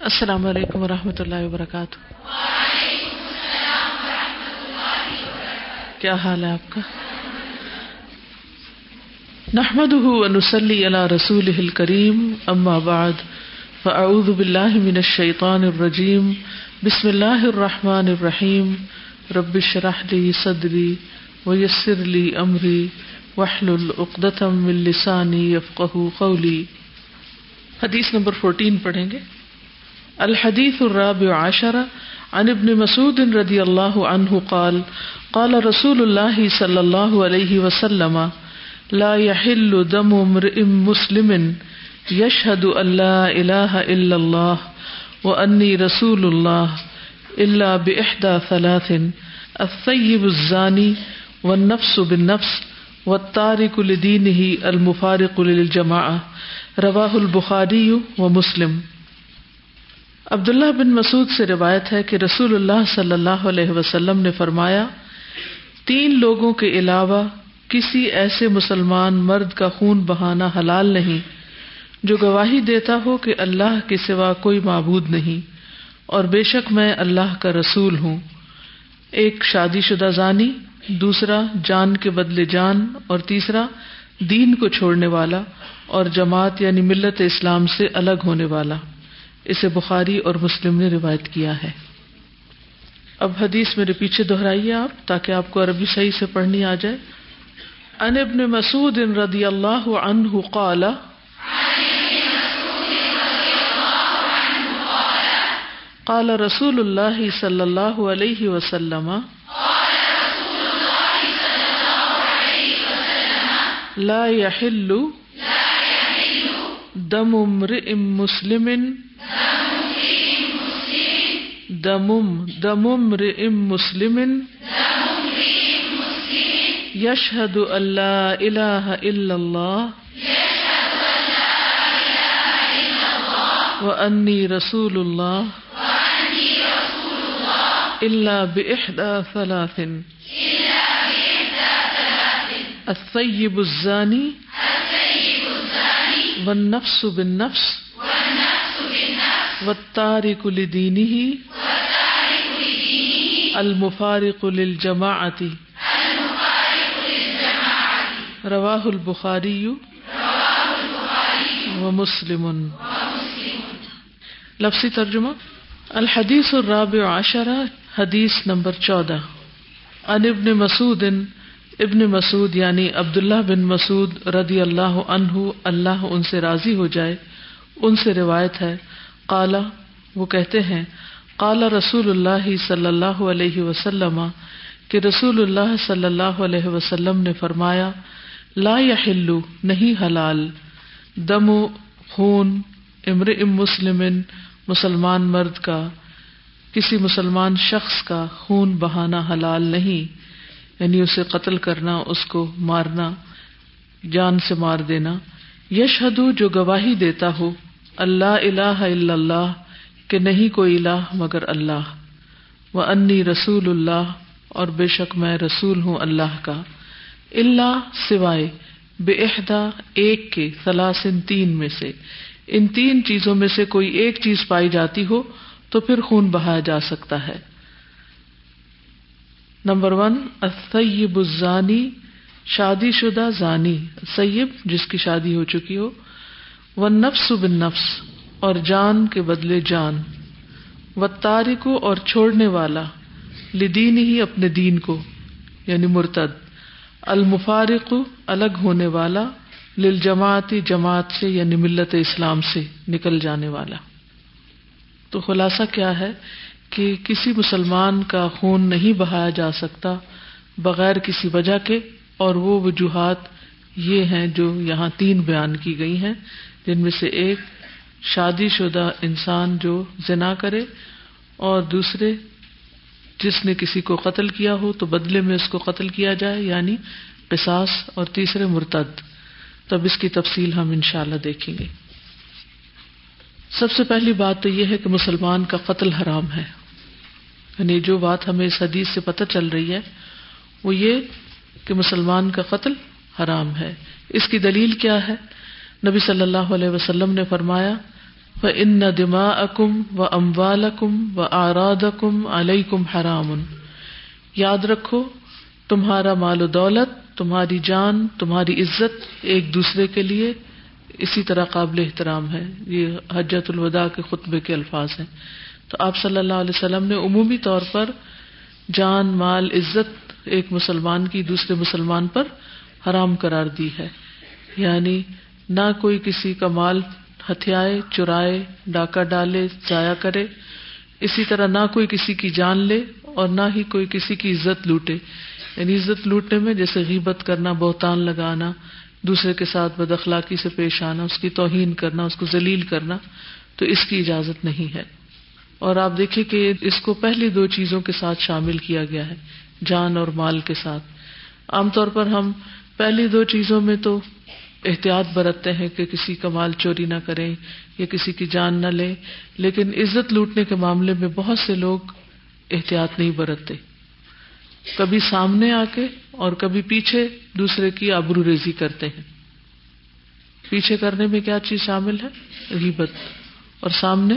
السلام علیکم و رحمۃ اللہ وبرکاتہ۔ کیا حال ہے آپ کا؟ نحمد نسلی اللہ رسول کریم اما بعد، فاعوذ باللہ من الشیطان الرجیم، بسم اللہ الرحمٰن الرحیم ربش رحلی صدری ویسر لی امری وحل العقدم السانی یفقہ قولی۔ حدیث نمبر فورٹین پڑھیں گے۔ الحديث الرابع عشر عن ابن مسعود رضي الله عنه قال قال رسول الله صلى الله عليه وسلم، لا يحل دم امرئ مسلم يشهد ان لا اله الا الله واني رسول الله الا باحدى ثلاث، الثيب الزاني والنفس بالنفس والتارك لدينه المفارق للجماعه رواه البخاري ومسلم. مسلم عبداللہ بن مسعود سے روایت ہے کہ رسول اللہ صلی اللہ علیہ وسلم نے فرمایا، تین لوگوں کے علاوہ کسی ایسے مسلمان مرد کا خون بہانا حلال نہیں، جو گواہی دیتا ہو کہ اللہ کے سوا کوئی معبود نہیں۔ اور بے شک میں اللہ کا رسول ہوں۔ ایک شادی شدہ زانی، دوسرا جان کے بدلے جان، اور تیسرا دین کو چھوڑنے والا اور جماعت یعنی ملت اسلام سے الگ ہونے والا۔ اسے بخاری اور مسلم نے روایت کیا ہے۔ اب حدیث میرے پیچھے دہرائیے آپ تاکہ آپ کو عربی صحیح سے پڑھنی آ جائے۔ ان ابن مسعود رضی اللہ عنہ قال قال رسول اللہ صلی اللہ علیہ وسلم، لا يحل دم امرئ مسلم دمم دمم رم مسلم یشہد اللہ الہ الا اللہ و انی رسول اللہ اللہ بإحدى ثلاث الثيب الزاني والنفس بالنفس والتارك لدينه المفارق للجماعت رواہ البخاری و مسلم لفظی ترجمہ الحدیث الرابع عشرہ، حدیث نمبر چودہ ان ابن مسعود ابن مسعود یعنی عبداللہ بن مسعود رضی اللہ عنہ، اللہ ان سے راضی ہو جائے، ان سے روایت ہے۔ قالا وہ کہتے ہیں، قال رسول اللہ صلی اللہ علیہ وسلم، کہ رسول اللہ صلی اللہ علیہ وسلم نے فرمایا، لا يحل نہیں حلال۔ دم و خون امر ام مسلم، مسلمان مرد کا، کسی مسلمان شخص کا خون بہانا حلال نہیں۔ یعنی اسے قتل کرنا، اس کو مارنا، جان سے مار دینا۔ یشہدو، جو گواہی دیتا ہو، اللہ الہ الا اللہ، کہ نہیں کوئی الہ مگر اللہ۔ وہ انی رسول اللہ، اور بے شک میں رسول ہوں اللہ کا۔ اللہ سوائے بے عہدہ ایک کے سلاسن تین میں سے۔ ان تین چیزوں میں سے کوئی ایک چیز پائی جاتی ہو، تو پھر خون بہایا جا سکتا ہے۔ نمبر ون اسیب الزانی، شادی شدہ زانی۔ سیب، جس کی شادی ہو چکی ہو۔ وہ نفس بن نفس اور جان کے بدلے جان۔ و تارکو اور چھوڑنے والا۔ لدین ہی اپنے دین کو۔ یعنی مرتد۔ المفارق، الگ ہونے والا۔ لل جماعتی جماعت سے یعنی ملت اسلام سے نکل جانے والا۔ تو خلاصہ کیا ہے؟ کہ کسی مسلمان کا خون نہیں بہایا جا سکتا بغیر کسی وجہ کے، اور وہ وجوہات یہ ہیں جو یہاں تین بیان کی گئی ہیں، جن میں سے ایک، شادی شدہ انسان جو زنا کرے، اور دوسرے، جس نے کسی کو قتل کیا ہو تو بدلے میں اس کو قتل کیا جائے یعنی قصاص، اور تیسرے، مرتد۔ تب اس کی تفصیل ہم انشاءاللہ دیکھیں گے۔ سب سے پہلی بات تو یہ ہے کہ مسلمان کا قتل حرام ہے۔ یعنی جو بات ہمیں اس حدیث سے پتہ چل رہی ہے، وہ یہ کہ مسلمان کا قتل حرام ہے۔ اس کی دلیل کیا ہے؟ نبی صلی اللہ علیہ وسلم نے فرمایا و ان دما اکم و اموالکم و آرادکم علیکم حرام۔ یاد رکھو، تمہارا مال و دولت، تمہاری جان، تمہاری عزت ایک دوسرے کے لیے اسی طرح قابل احترام ہے۔ یہ حجت الوداع کے خطبے کے الفاظ ہیں۔ تو آپ صلی اللہ علیہ وسلم نے عمومی طور پر جان، مال، عزت ایک مسلمان کی دوسرے مسلمان پر حرام قرار دی ہے۔ یعنی نہ کوئی کسی کا مال ہتھیائے، چرائے، ڈاکہ ڈالے، ضائع کرے۔ اسی طرح نہ کوئی کسی کی جان لے اور نہ ہی کوئی کسی کی عزت لوٹے۔ یعنی عزت لوٹنے میں جیسے غیبت کرنا، بہتان لگانا، دوسرے کے ساتھ بد اخلاقی سے پیش آنا، اس کی توہین کرنا، اس کو ذلیل کرنا، تو اس کی اجازت نہیں ہے۔ اور آپ دیکھیں کہ اس کو پہلی دو چیزوں کے ساتھ شامل کیا گیا ہے، جان اور مال کے ساتھ۔ عام طور پر ہم پہلی دو چیزوں میں تو احتیاط برتتے ہیں کہ کسی کا مال چوری نہ کریں یا کسی کی جان نہ لیں، لیکن عزت لوٹنے کے معاملے میں بہت سے لوگ احتیاط نہیں برتتے۔ کبھی سامنے آ کے اور کبھی پیچھے دوسرے کی آبرو ریزی کرتے ہیں۔ پیچھے کرنے میں کیا چیز شامل ہے؟ غیبت۔ اور سامنے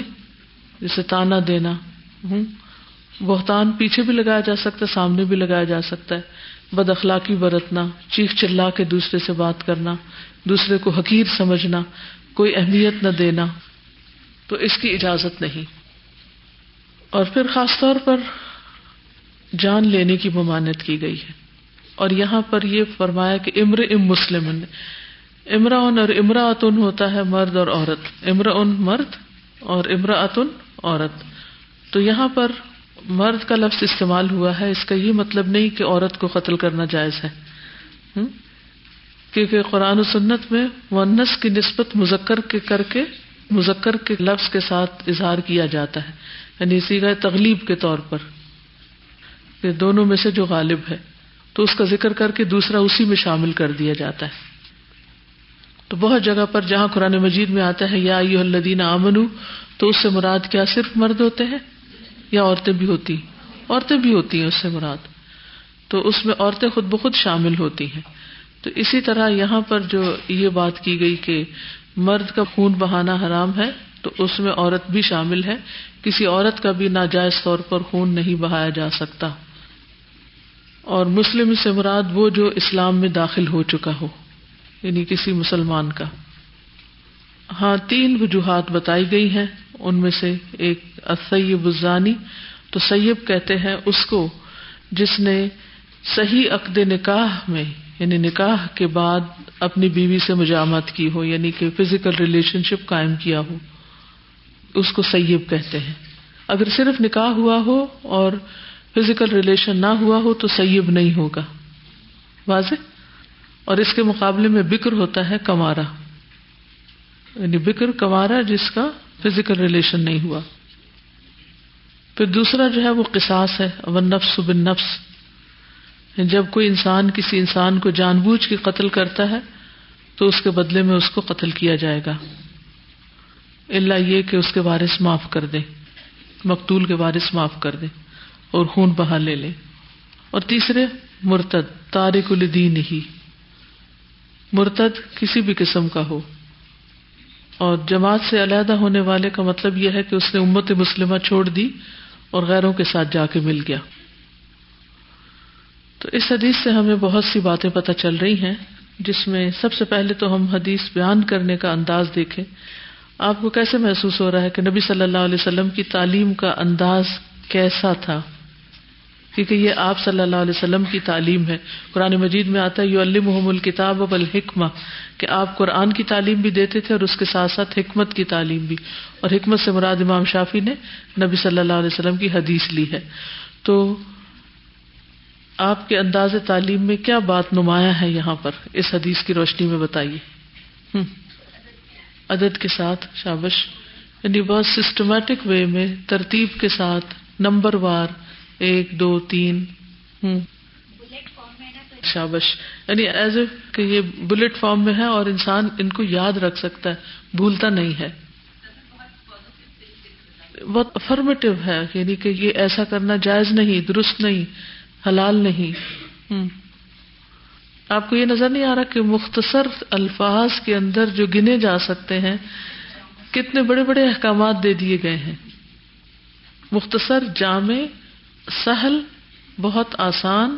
جیسے تانا دینا۔ ہوں بہتان پیچھے بھی لگایا جا سکتا ہے، سامنے بھی لگایا جا سکتا ہے۔ بد اخلاقی برتنا، چیخ چلا کے دوسرے سے بات کرنا، دوسرے کو حقیر سمجھنا، کوئی اہمیت نہ دینا، تو اس کی اجازت نہیں۔ اور پھر خاص طور پر جان لینے کی ممانت کی گئی ہے۔ اور یہاں پر یہ فرمایا کہ امر ام مسلم امراون اور امراۃن ہوتا ہے مرد اور عورت۔ امر ان مرد اور امراۃن عورت۔ تو یہاں پر مرد کا لفظ استعمال ہوا ہے، اس کا یہ مطلب نہیں کہ عورت کو قتل کرنا جائز ہے۔ کیونکہ قرآن و سنت میں ونس کی نسبت مذکر کے کر کے، مذکر کے لفظ کے ساتھ اظہار کیا جاتا ہے۔ یعنی اسی کا تغلیب کے طور پر۔ کہ دونوں میں سے جو غالب ہے، تو اس کا ذکر کر کے دوسرا اسی میں شامل کر دیا جاتا ہے۔ تو بہت جگہ پر جہاں قرآن مجید میں آتا ہے، یا یو الدین امن تو اس سے مراد کیا؟ صرف مرد ہوتے ہیں یا عورتیں بھی ہوتی؟ عورتیں بھی ہوتی ہیں اس سے مراد۔ تو اس میں عورتیں خود بخود شامل ہوتی ہیں۔ تو اسی طرح یہاں پر جو یہ بات کی گئی کہ مرد کا خون بہانا حرام ہے، تو اس میں عورت بھی شامل ہے۔ کسی عورت کا بھی ناجائز طور پر خون نہیں بہایا جا سکتا۔ اور مسلم سے مراد وہ جو اسلام میں داخل ہو چکا ہو۔ یعنی کسی مسلمان کا۔ ہاں تین وجوہات بتائی گئی ہیں۔ ان میں سے ایک اسیب الزانی۔ تو سیب کہتے ہیں اس کو جس نے صحیح عقد نکاح میں یعنی نکاح کے بعد اپنی بیوی سے مجامت کی ہو یعنی کہ فزیکل ریلیشن شپ قائم کیا ہو، اس کو سیب کہتے ہیں۔ اگر صرف نکاح ہوا ہو اور فزیکل ریلیشن نہ ہوا ہو تو سیب نہیں ہوگا۔ واضح؟ اور اس کے مقابلے میں بکر ہوتا ہے کمارا یعنی بکر کمارا جس کا فزیکل ریلیشن نہیں ہوا. پھر دوسرا جو ہے وہ قصاص ہے. ون نفس بن نفس. یعنی جب کوئی انسان کسی انسان کو جان بوجھ کے قتل کرتا ہے تو اس کے بدلے میں اس کو قتل کیا جائے گا. اللہ یہ کہ اس کے وارث معاف کر دے. مقتول کے وارث معاف کر دے اور خون بہا لے لے. اور تیسرے، مرتد. تارک الدین ہی. مرتد کسی بھی قسم کا ہو۔ اور جماعت سے علیحدہ ہونے والے کا مطلب یہ ہے کہ اس نے امت مسلمہ چھوڑ دی اور غیروں کے ساتھ جا کے مل گیا۔ تو اس حدیث سے ہمیں بہت سی باتیں پتہ چل رہی ہیں، جس میں سب سے پہلے تو ہم حدیث بیان کرنے کا انداز دیکھیں۔ آپ کو کیسے محسوس ہو رہا ہے کہ نبی صلی اللہ علیہ وسلم کی تعلیم کا انداز کیسا تھا؟ کیونکہ یہ آپ صلی اللہ علیہ وسلم کی تعلیم ہے۔ قرآن مجید میں آتا ہے یو الم الکتاب اب الحکمہ کہ آپ قرآن کی تعلیم بھی دیتے تھے اور اس کے ساتھ ساتھ حکمت کی تعلیم بھی۔ اور حکمت سے مراد امام شافی نے نبی صلی اللہ علیہ وسلم کی حدیث لی ہے۔ تو آپ کے انداز تعلیم میں کیا بات نمایاں ہے یہاں پر؟ اس حدیث کی روشنی میں بتائیے۔ عدد کے ساتھ، شابش۔ یعنی بہت سسٹمیٹک وے میں ترتیب کے ساتھ، نمبر وار۔ ایک، دو، تین شابش۔ یعنی ایز اے کہ یہ بلٹ فارم میں ہے اور انسان ان کو یاد رکھ سکتا ہے، بھولتا نہیں ہے۔ بہت افرمیٹو ہے یعنی کہ یہ ایسا کرنا جائز نہیں، درست نہیں، حلال نہیں۔ آپ کو یہ نظر نہیں آ رہا کہ مختصر الفاظ کے اندر جو گنے جا سکتے ہیں، کتنے بڑے بڑے احکامات دے دیے گئے ہیں۔ مختصر جامع سہل، بہت آسان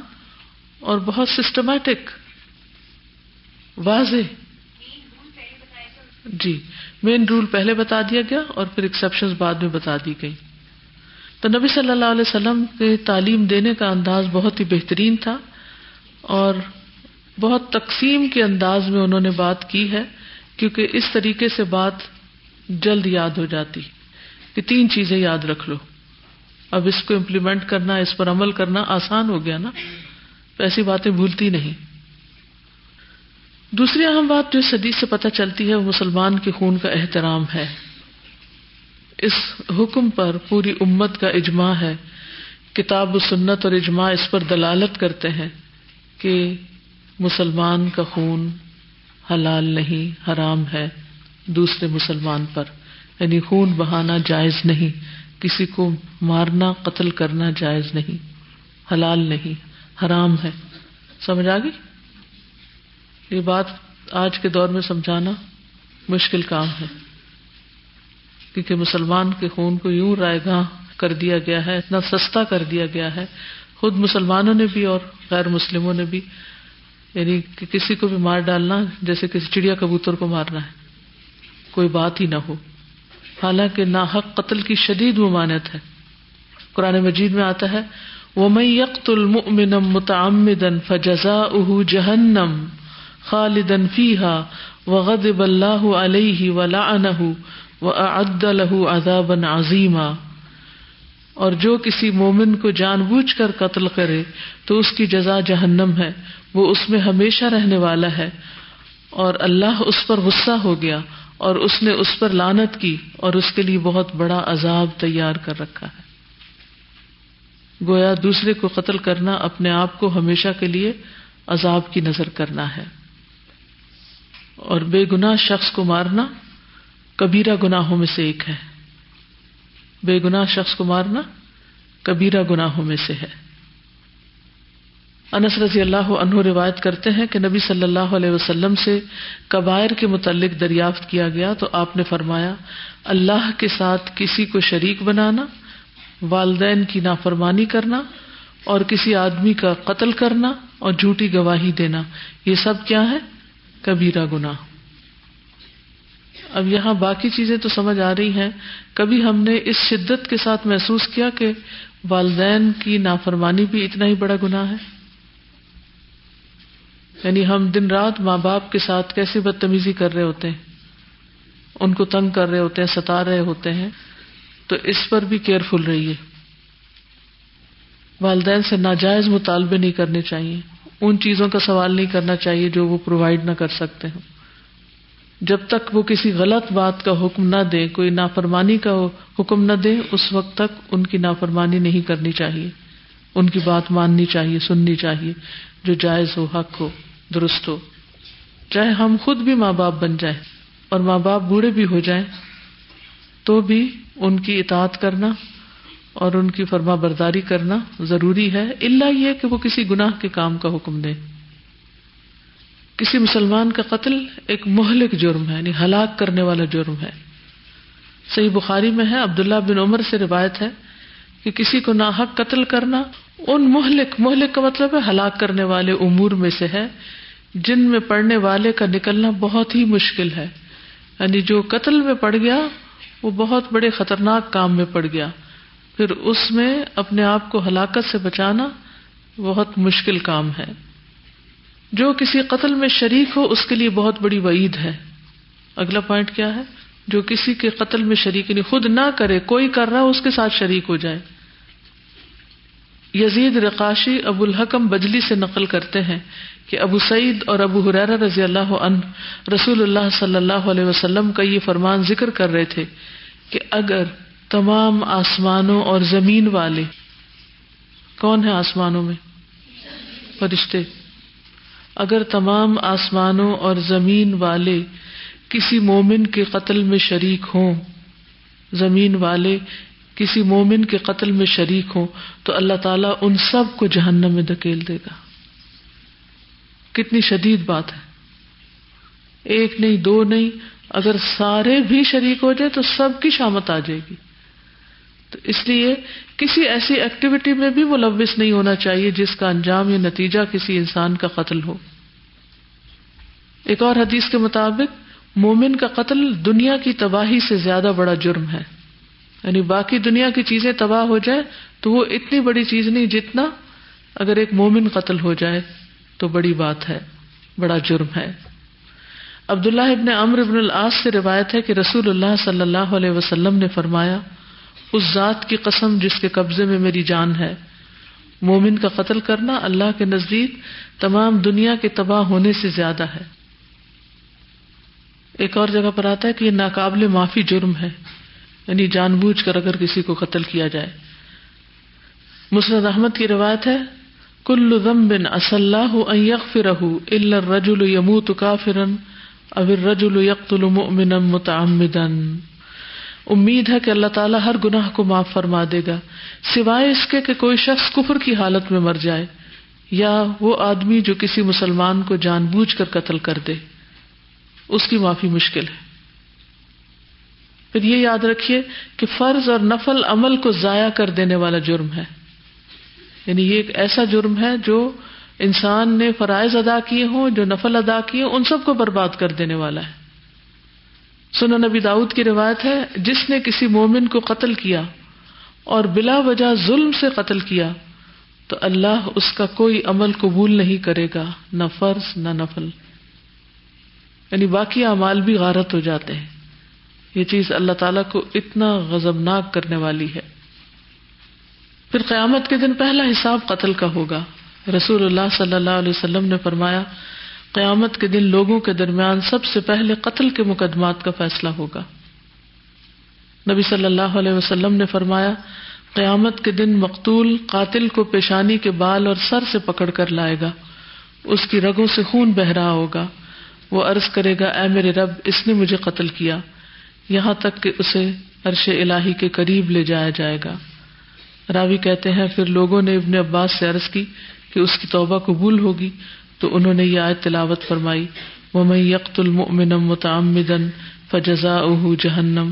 اور بہت سسٹمیٹک واضح. جی مین رول پہلے بتا دیا گیا اور پھر ایکسپشن بعد میں بتا دی گئی. تو نبی صلی اللہ علیہ وسلم کے تعلیم دینے کا انداز بہت ہی بہترین تھا اور بہت تقسیم کے انداز میں انہوں نے بات کی ہے کیونکہ اس طریقے سے بات جلد یاد ہو جاتی. کہ تین چیزیں یاد رکھ لو. اب اس کو امپلیمنٹ کرنا، اس پر عمل کرنا آسان ہو گیا نا ایسی باتیں بھولتی نہیں۔ دوسری اہم بات جو صدی سے پتہ چلتی ہے، وہ مسلمان کے خون کا احترام ہے۔ اس حکم پر پوری امت کا اجماع ہے۔ کتاب و سنت اور اجماع اس پر دلالت کرتے ہیں کہ مسلمان کا خون حلال نہیں، حرام ہے دوسرے مسلمان پر۔ یعنی خون بہانا جائز نہیں۔ کسی کو مارنا، قتل کرنا جائز نہیں، حلال نہیں، حرام ہے۔ سمجھ آ گئی؟ یہ بات آج کے دور میں سمجھانا مشکل کام ہے۔ کیونکہ مسلمان کے خون کو یوں رائے گاہ کر دیا گیا ہے، اتنا سستا کر دیا گیا ہے۔ خود مسلمانوں نے بھی اور غیر مسلموں نے بھی یعنی کہ کسی کو بھی مار ڈالنا، جیسے کسی چڑیا کبوتر کو مارنا ہے۔ کوئی بات ہی نہ ہو۔ حالانکہ ناحق قتل کی شدید ممانت ہے۔ قرآن مجید میں آتا ہے وہ میں یکت المنم متعمدن فجزا اہ جہنم خالدن فیحا وغضب اللہ علیہ ولعنہ وأعد له عذابا عظیما اور جو کسی مومن کو جان بوجھ کر قتل کرے، تو اس کی جزا جہنم ہے۔ وہ اس میں ہمیشہ رہنے والا ہے۔ اور اللہ اس پر غصہ ہو گیا۔ اور اس نے اس پر لانت کی اور اس کے لیے بہت بڑا عذاب تیار کر رکھا ہے۔ گویا دوسرے کو قتل کرنا اپنے آپ کو ہمیشہ کے لیے عذاب کی نظر کرنا ہے۔ اور بے گناہ شخص کو مارنا کبیرہ گناہوں میں سے ایک ہے۔ بے گناہ شخص کو مارنا کبیرہ گناہوں میں سے ہے۔ انس رضی اللہ عنہ روایت کرتے ہیں کہ نبی صلی اللہ علیہ وسلم سے کبائر کے متعلق دریافت کیا گیا تو آپ نے فرمایا، اللہ کے ساتھ کسی کو شریک بنانا، والدین کی نافرمانی کرنا اور کسی آدمی کا قتل کرنا اور جھوٹی گواہی دینا، یہ سب کیا ہے؟ کبیرہ گناہ۔ اب یہاں باقی چیزیں تو سمجھ آ رہی ہیں۔ کبھی ہم نے اس شدت کے ساتھ محسوس کیا کہ والدین کی نافرمانی بھی اتنا ہی بڑا گناہ ہے؟ یعنی ہم دن رات ماں باپ کے ساتھ کیسی بدتمیزی کر رہے ہوتے ہیں؟ ان کو تنگ کر رہے ہوتے ہیں، ستا رہے ہوتے ہیں۔ تو اس پر بھی کیئرفل رہیے۔ والدین سے ناجائز مطالبے نہیں کرنے چاہیے۔ ان چیزوں کا سوال نہیں کرنا چاہیے جو وہ پرووائڈ نہ کر سکتے ہیں جب تک وہ کسی غلط بات کا حکم نہ دے، کوئی نافرمانی کا حکم نہ دے، اس وقت تک ان کی نافرمانی نہیں کرنی چاہیے۔ ان کی بات ماننی چاہیے، سننی چاہیے، جو جائز ہو، حق ہو۔ درست ہو۔ چاہے ہم خود بھی ماں باپ بن جائیں اور ماں باپ بوڑھے بھی ہو جائیں، تو بھی ان کی اطاعت کرنا اور ان کی فرما برداری کرنا ضروری ہے۔ اللہ یہ کہ وہ کسی گناہ کے کام کا حکم دے کسی مسلمان کا قتل ایک مہلک جرم ہے یعنی ہلاک کرنے والا جرم ہے۔ صحیح بخاری میں ہے، عبداللہ بن عمر سے روایت ہے کہ کسی کو ناحق قتل کرنا ان مہلک مہلک کا مطلب ہے ہلاک کرنے والے امور میں سے ہے۔ جن میں پڑنے والے کا نکلنا بہت ہی مشکل ہے۔ یعنی جو قتل میں پڑ گیا، وہ بہت بڑے خطرناک کام میں پڑ گیا۔ پھر اس میں اپنے آپ کو ہلاکت سے بچانا بہت مشکل کام ہے۔ جو کسی قتل میں شریک ہو، اس کے لیے بہت بڑی وعید ہے۔ اگلا پوائنٹ کیا ہے؟ جو کسی کے قتل میں شریک نہیں خود نہ کرے، کوئی کر رہا، اس کے ساتھ شریک ہو جائے۔ یزید رقاشی ابو الحکم بجلی سے نقل کرتے ہیں کہ ابو سعید اور ابو حرار رضی اللہ عنہ رسول اللہ صلی اللہ علیہ وسلم کا یہ فرمان ذکر کر رہے تھے کہ اگر تمام آسمانوں اور زمین والے کون ہے آسمانوں میں؟ فرشتے۔ اگر تمام آسمانوں اور زمین والے کسی مومن کے قتل میں شریک ہوں، زمین والے کسی مومن کے قتل میں شریک ہوں تو اللہ تعالیٰ ان سب کو جہنم میں دھکیل دے گا۔ کتنی شدید بات ہے۔ ایک نہیں، دو نہیں، اگر سارے بھی شریک ہو جائے تو سب کی شامت آ جائے گی۔ تو اس لیے کسی ایسی ایکٹیویٹی میں بھی ملوث نہیں ہونا چاہیے جس کا انجام یا نتیجہ کسی انسان کا قتل ہو۔ ایک اور حدیث کے مطابق مومن کا قتل دنیا کی تباہی سے زیادہ بڑا جرم ہے۔ یعنی باقی دنیا کی چیزیں تباہ ہو جائے تو وہ اتنی بڑی چیز نہیں جتنا اگر ایک مومن قتل ہو جائے تو بڑی بات ہے، بڑا جرم ہے۔ عبداللہ ابن امر ابن العاص سے روایت ہے کہ رسول اللہ صلی اللہ علیہ وسلم نے فرمایا، اس ذات کی قسم جس کے قبضے میں میری جان ہے۔ مومن کا قتل کرنا اللہ کے نزدیک تمام دنیا کے تباہ ہونے سے زیادہ ہے۔ ایک اور جگہ پر آتا ہے کہ یہ ناقابل معافی جرم ہے۔ یعنی جان بوجھ کر اگر کسی کو قتل کیا جائے۔ مسرد احمد کی روایت ہے، کل بن اسلح فرح الرجل یموت کافرن اب رجول یقت المؤمن متعمدن۔ امید ہے کہ اللہ تعالیٰ ہر گناہ کو معاف فرما دے گا۔ سوائے اس کے کہ کوئی شخص کفر کی حالت میں مر جائے یا وہ آدمی جو کسی مسلمان کو جان بوجھ کر قتل کر دے۔ اس کی معافی مشکل ہے۔ پھر یہ یاد رکھیے کہ فرض اور نفل عمل کو ضائع کر دینے والا جرم ہے۔ یعنی یہ ایک ایسا جرم ہے جو انسان نے فرائض ادا کیے ہوں، جو نفل ادا کیے ان سب کو برباد کر دینے والا ہے۔ سنو نبی داؤد کی روایت ہے، جس نے کسی مومن کو قتل کیا اور بلا وجہ ظلم سے قتل کیا، تو اللہ اس کا کوئی عمل قبول نہیں کرے گا، نہ فرض، نہ نفل۔ یعنی باقی اعمال بھی غارت ہو جاتے ہیں۔ یہ چیز اللہ تعالی کو اتنا غزبناک کرنے والی ہے۔ پھر قیامت کے دن پہلا حساب قتل کا ہوگا۔ رسول اللہ صلی اللہ علیہ وسلم نے فرمایا، قیامت کے دن لوگوں کے درمیان سب سے پہلے قتل کے مقدمات کا فیصلہ ہوگا۔ نبی صلی اللہ علیہ وسلم نے فرمایا، قیامت کے دن مقتول قاتل کو پیشانی کے بال اور سر سے پکڑ کر لائے گا۔ اس کی رگوں سے خون بہ رہا ہوگا۔ وہ عرض کرے گا، اے میرے رب، اس نے مجھے قتل کیا۔ یہاں تک کہ اسے عرش الہی کے قریب لے جایا جائے گا۔ راوی کہتے ہیں، پھر لوگوں نے ابن عباس سے عرض کی کہ اس کی توبہ قبول ہوگی۔ تو انہوں نے یہ آیت تلاوت فرمائی وہ میں یکت المن متعمدن فجزا جہنم۔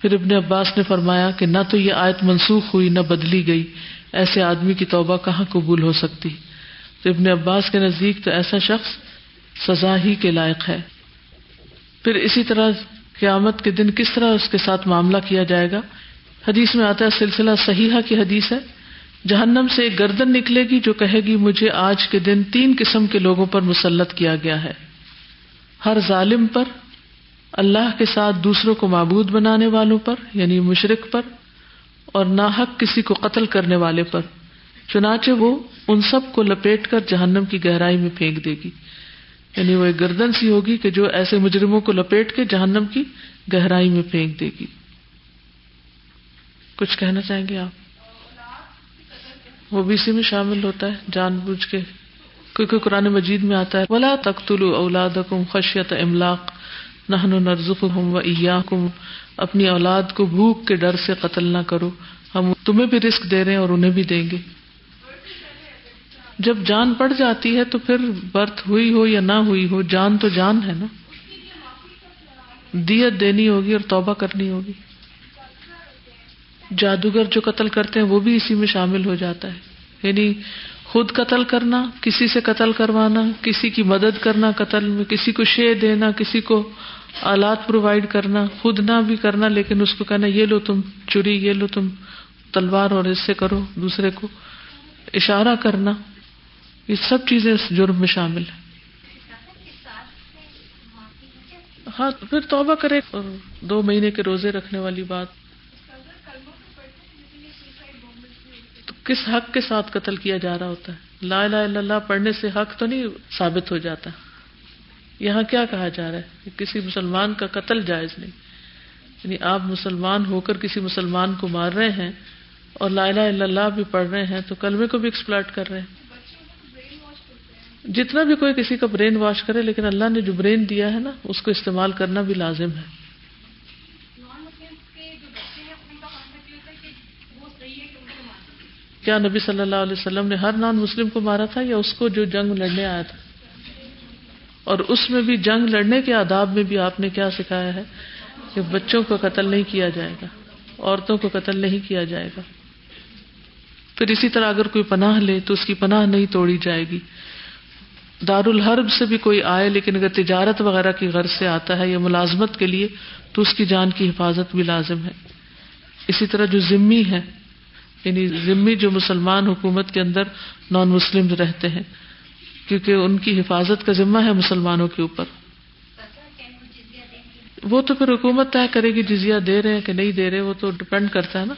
پھر ابن عباس نے فرمایا کہ نہ تو یہ آیت منسوخ ہوئی، نہ بدلی گئی۔ ایسے آدمی کی توبہ کہاں قبول ہو سکتی؟ تو ابن عباس کے نزدیک تو ایسا شخص سزا ہی کے لائق ہے۔ پھر اسی طرح قیامت کے دن کس طرح اس کے ساتھ معاملہ کیا جائے گا؟ حدیث میں آتا ہے سلسلہ صحیحہ کی حدیث ہے۔ جہنم سے ایک گردن نکلے گی جو کہے گی، مجھے آج کے دن تین قسم کے لوگوں پر مسلط کیا گیا ہے۔ ہر ظالم پر، اللہ کے ساتھ دوسروں کو معبود بنانے والوں پر یعنی مشرق پر، اور ناحق کسی کو قتل کرنے والے پر۔ چنانچہ وہ ان سب کو لپیٹ کر جہنم کی گہرائی میں پھینک دے گی۔ یعنی وہ ایک گردن سی ہوگی کہ جو ایسے مجرموں کو لپیٹ کے جہنم کی گہرائی میں پھینک دے گی۔ کچھ کہنا چاہیں گے آپ؟ وہ بھی اسی میں شامل ہوتا ہے، جان بوجھ کے۔ کیونکہ قرآن مجید میں آتا ہے، ولا تختل اولاد کم خشیت املاق نہن نرزق ہوں و کم اپنی اولاد کو بھوک کے ڈر سے قتل نہ کرو۔ ہم تمہیں بھی رسک دے رہے ہیں اور انہیں بھی دیں گے۔ جب جان پڑ جاتی ہے تو پھر برتھ ہوئی ہو یا نہ ہوئی ہو، جان تو جان ہے نا۔ دیت دینی ہوگی اور توبہ کرنی ہوگی۔ جادوگر جو قتل کرتے ہیں وہ بھی اسی میں شامل ہو جاتا ہے۔ یعنی خود قتل کرنا، کسی سے قتل کروانا، کسی کی مدد کرنا قتل میں، کسی کو شے دینا، کسی کو آلات پرووائڈ کرنا، خود نہ بھی کرنا، لیکن اس کو کہنا، یہ لو تم چوری، یہ لو تم تلوار اور اس سے کرو، دوسرے کو اشارہ کرنا۔ یہ سب چیزیں اس جرم میں شامل ہیں۔ ہاں پھر توبہ کرے دو مہینے کے روزے رکھنے والی بات۔ تو کس حق کے ساتھ قتل کیا جا رہا ہوتا ہے؟ لا الہ الا اللہ پڑھنے سے حق تو نہیں ثابت ہو جاتا۔ یہاں کیا کہا جا رہا ہے؟ کہ کسی مسلمان کا قتل جائز نہیں۔ یعنی آپ مسلمان ہو کر کسی مسلمان کو مار رہے ہیں اور لا الہ الا اللہ بھی پڑھ رہے ہیں تو کلمے کو بھی ایکسپلائٹ کر رہے ہیں۔ جتنا بھی کوئی کسی کا برین واش کرے، لیکن اللہ نے جو برین دیا ہے نا، اس کو استعمال کرنا بھی لازم ہے۔ کیا نبی صلی اللہ علیہ وسلم نے ہر نان مسلم کو مارا تھا یا اس کو جو جنگ لڑنے آیا تھا؟ اور اس میں بھی جنگ لڑنے کے آداب میں بھی آپ نے کیا سکھایا ہے کہ بچوں کو قتل نہیں کیا جائے گا، عورتوں کو قتل نہیں کیا جائے گا۔ پھر اسی طرح اگر کوئی پناہ لے تو اس کی پناہ نہیں توڑی جائے گی۔ دار الحرب سے بھی کوئی آئے، لیکن اگر تجارت وغیرہ کی غرض سے آتا ہے یا ملازمت کے لیے، تو اس کی جان کی حفاظت بھی لازم ہے۔ اسی طرح جو ذمی ہے یعنی ذمی جو مسلمان حکومت کے اندر نان مسلم رہتے ہیں، کیونکہ ان کی حفاظت کا ذمہ ہے مسلمانوں کے اوپر۔ وہ تو پھر حکومت طے کرے گی جزیا دے رہے ہیں کہ نہیں دے رہے، وہ تو ڈپینڈ کرتا ہے نا۔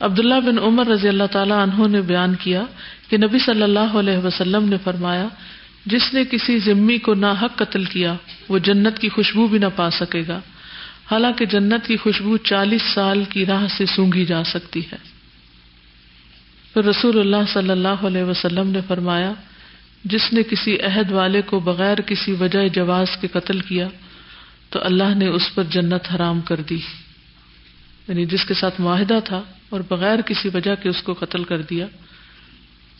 عبداللہ بن عمر رضی اللہ تعالیٰ عنہ نے بیان کیا کہ نبی صلی اللہ علیہ وسلم نے فرمایا جس نے کسی ذمی کو نہ حق قتل کیا، وہ جنت کی خوشبو بھی نہ پا سکے گا۔ حالانکہ جنت کی خوشبو چالیس سال کی راہ سے سونگھی جا سکتی ہے۔ پھر رسول اللہ صلی اللہ علیہ وسلم نے فرمایا، جس نے کسی عہد والے کو بغیر کسی وجہ جواز کے قتل کیا، تو اللہ نے اس پر جنت حرام کر دی۔ یعنی جس کے ساتھ معاہدہ تھا اور بغیر کسی وجہ کے اس کو قتل کر دیا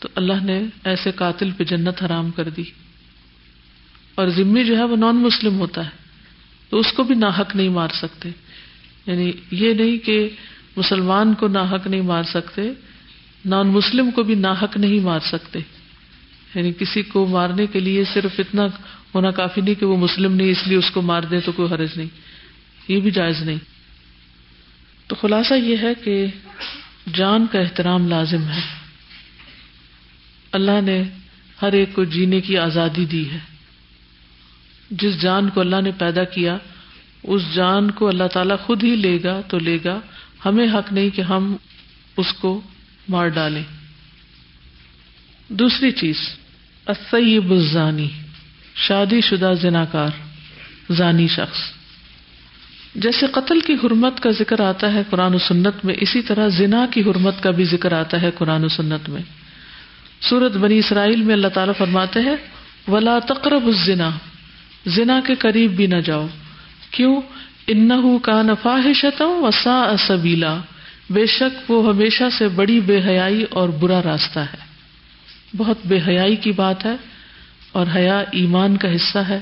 تو اللہ نے ایسے قاتل پہ جنت حرام کر دی۔ اور ذمہ جو ہے وہ نان مسلم ہوتا ہے۔ تو اس کو بھی ناحق نہیں مار سکتے۔ یعنی یہ نہیں کہ مسلمان کو ناحق نہیں مار سکتے نان مسلم کو بھی ناحق نہیں مار سکتے۔ یعنی کسی کو مارنے کے لیے صرف اتنا ہونا کافی نہیں کہ وہ مسلم نہیں، اس لیے اس کو مار دے تو کوئی حرج نہیں۔ یہ بھی جائز نہیں۔ تو خلاصہ یہ ہے کہ جان کا احترام لازم ہے۔ اللہ نے ہر ایک کو جینے کی آزادی دی ہے۔ جس جان کو اللہ نے پیدا کیا، اس جان کو اللہ تعالیٰ خود ہی لے گا تو لے گا۔ ہمیں حق نہیں کہ ہم اس کو مار ڈالیں۔ دوسری چیز اسیب الزانی، شادی شدہ زناکار، زانی شخص۔ جیسے قتل کی حرمت کا ذکر آتا ہے قرآن و سنت میں، اسی طرح زنا کی حرمت کا بھی ذکر آتا ہے قرآن و سنت میں۔ سورت بنی اسرائیل میں اللہ تعالیٰ فرماتے ہیں، ولا تقرب الزنا، زنا کے قریب بھی نہ جاؤ۔ کیوں؟ ان کا نفاحشتا وسا سبیلا بے شک وہ ہمیشہ سے بڑی بے حیائی اور برا راستہ ہے۔ بہت بے حیائی کی بات ہے اور حیا ایمان کا حصہ ہے۔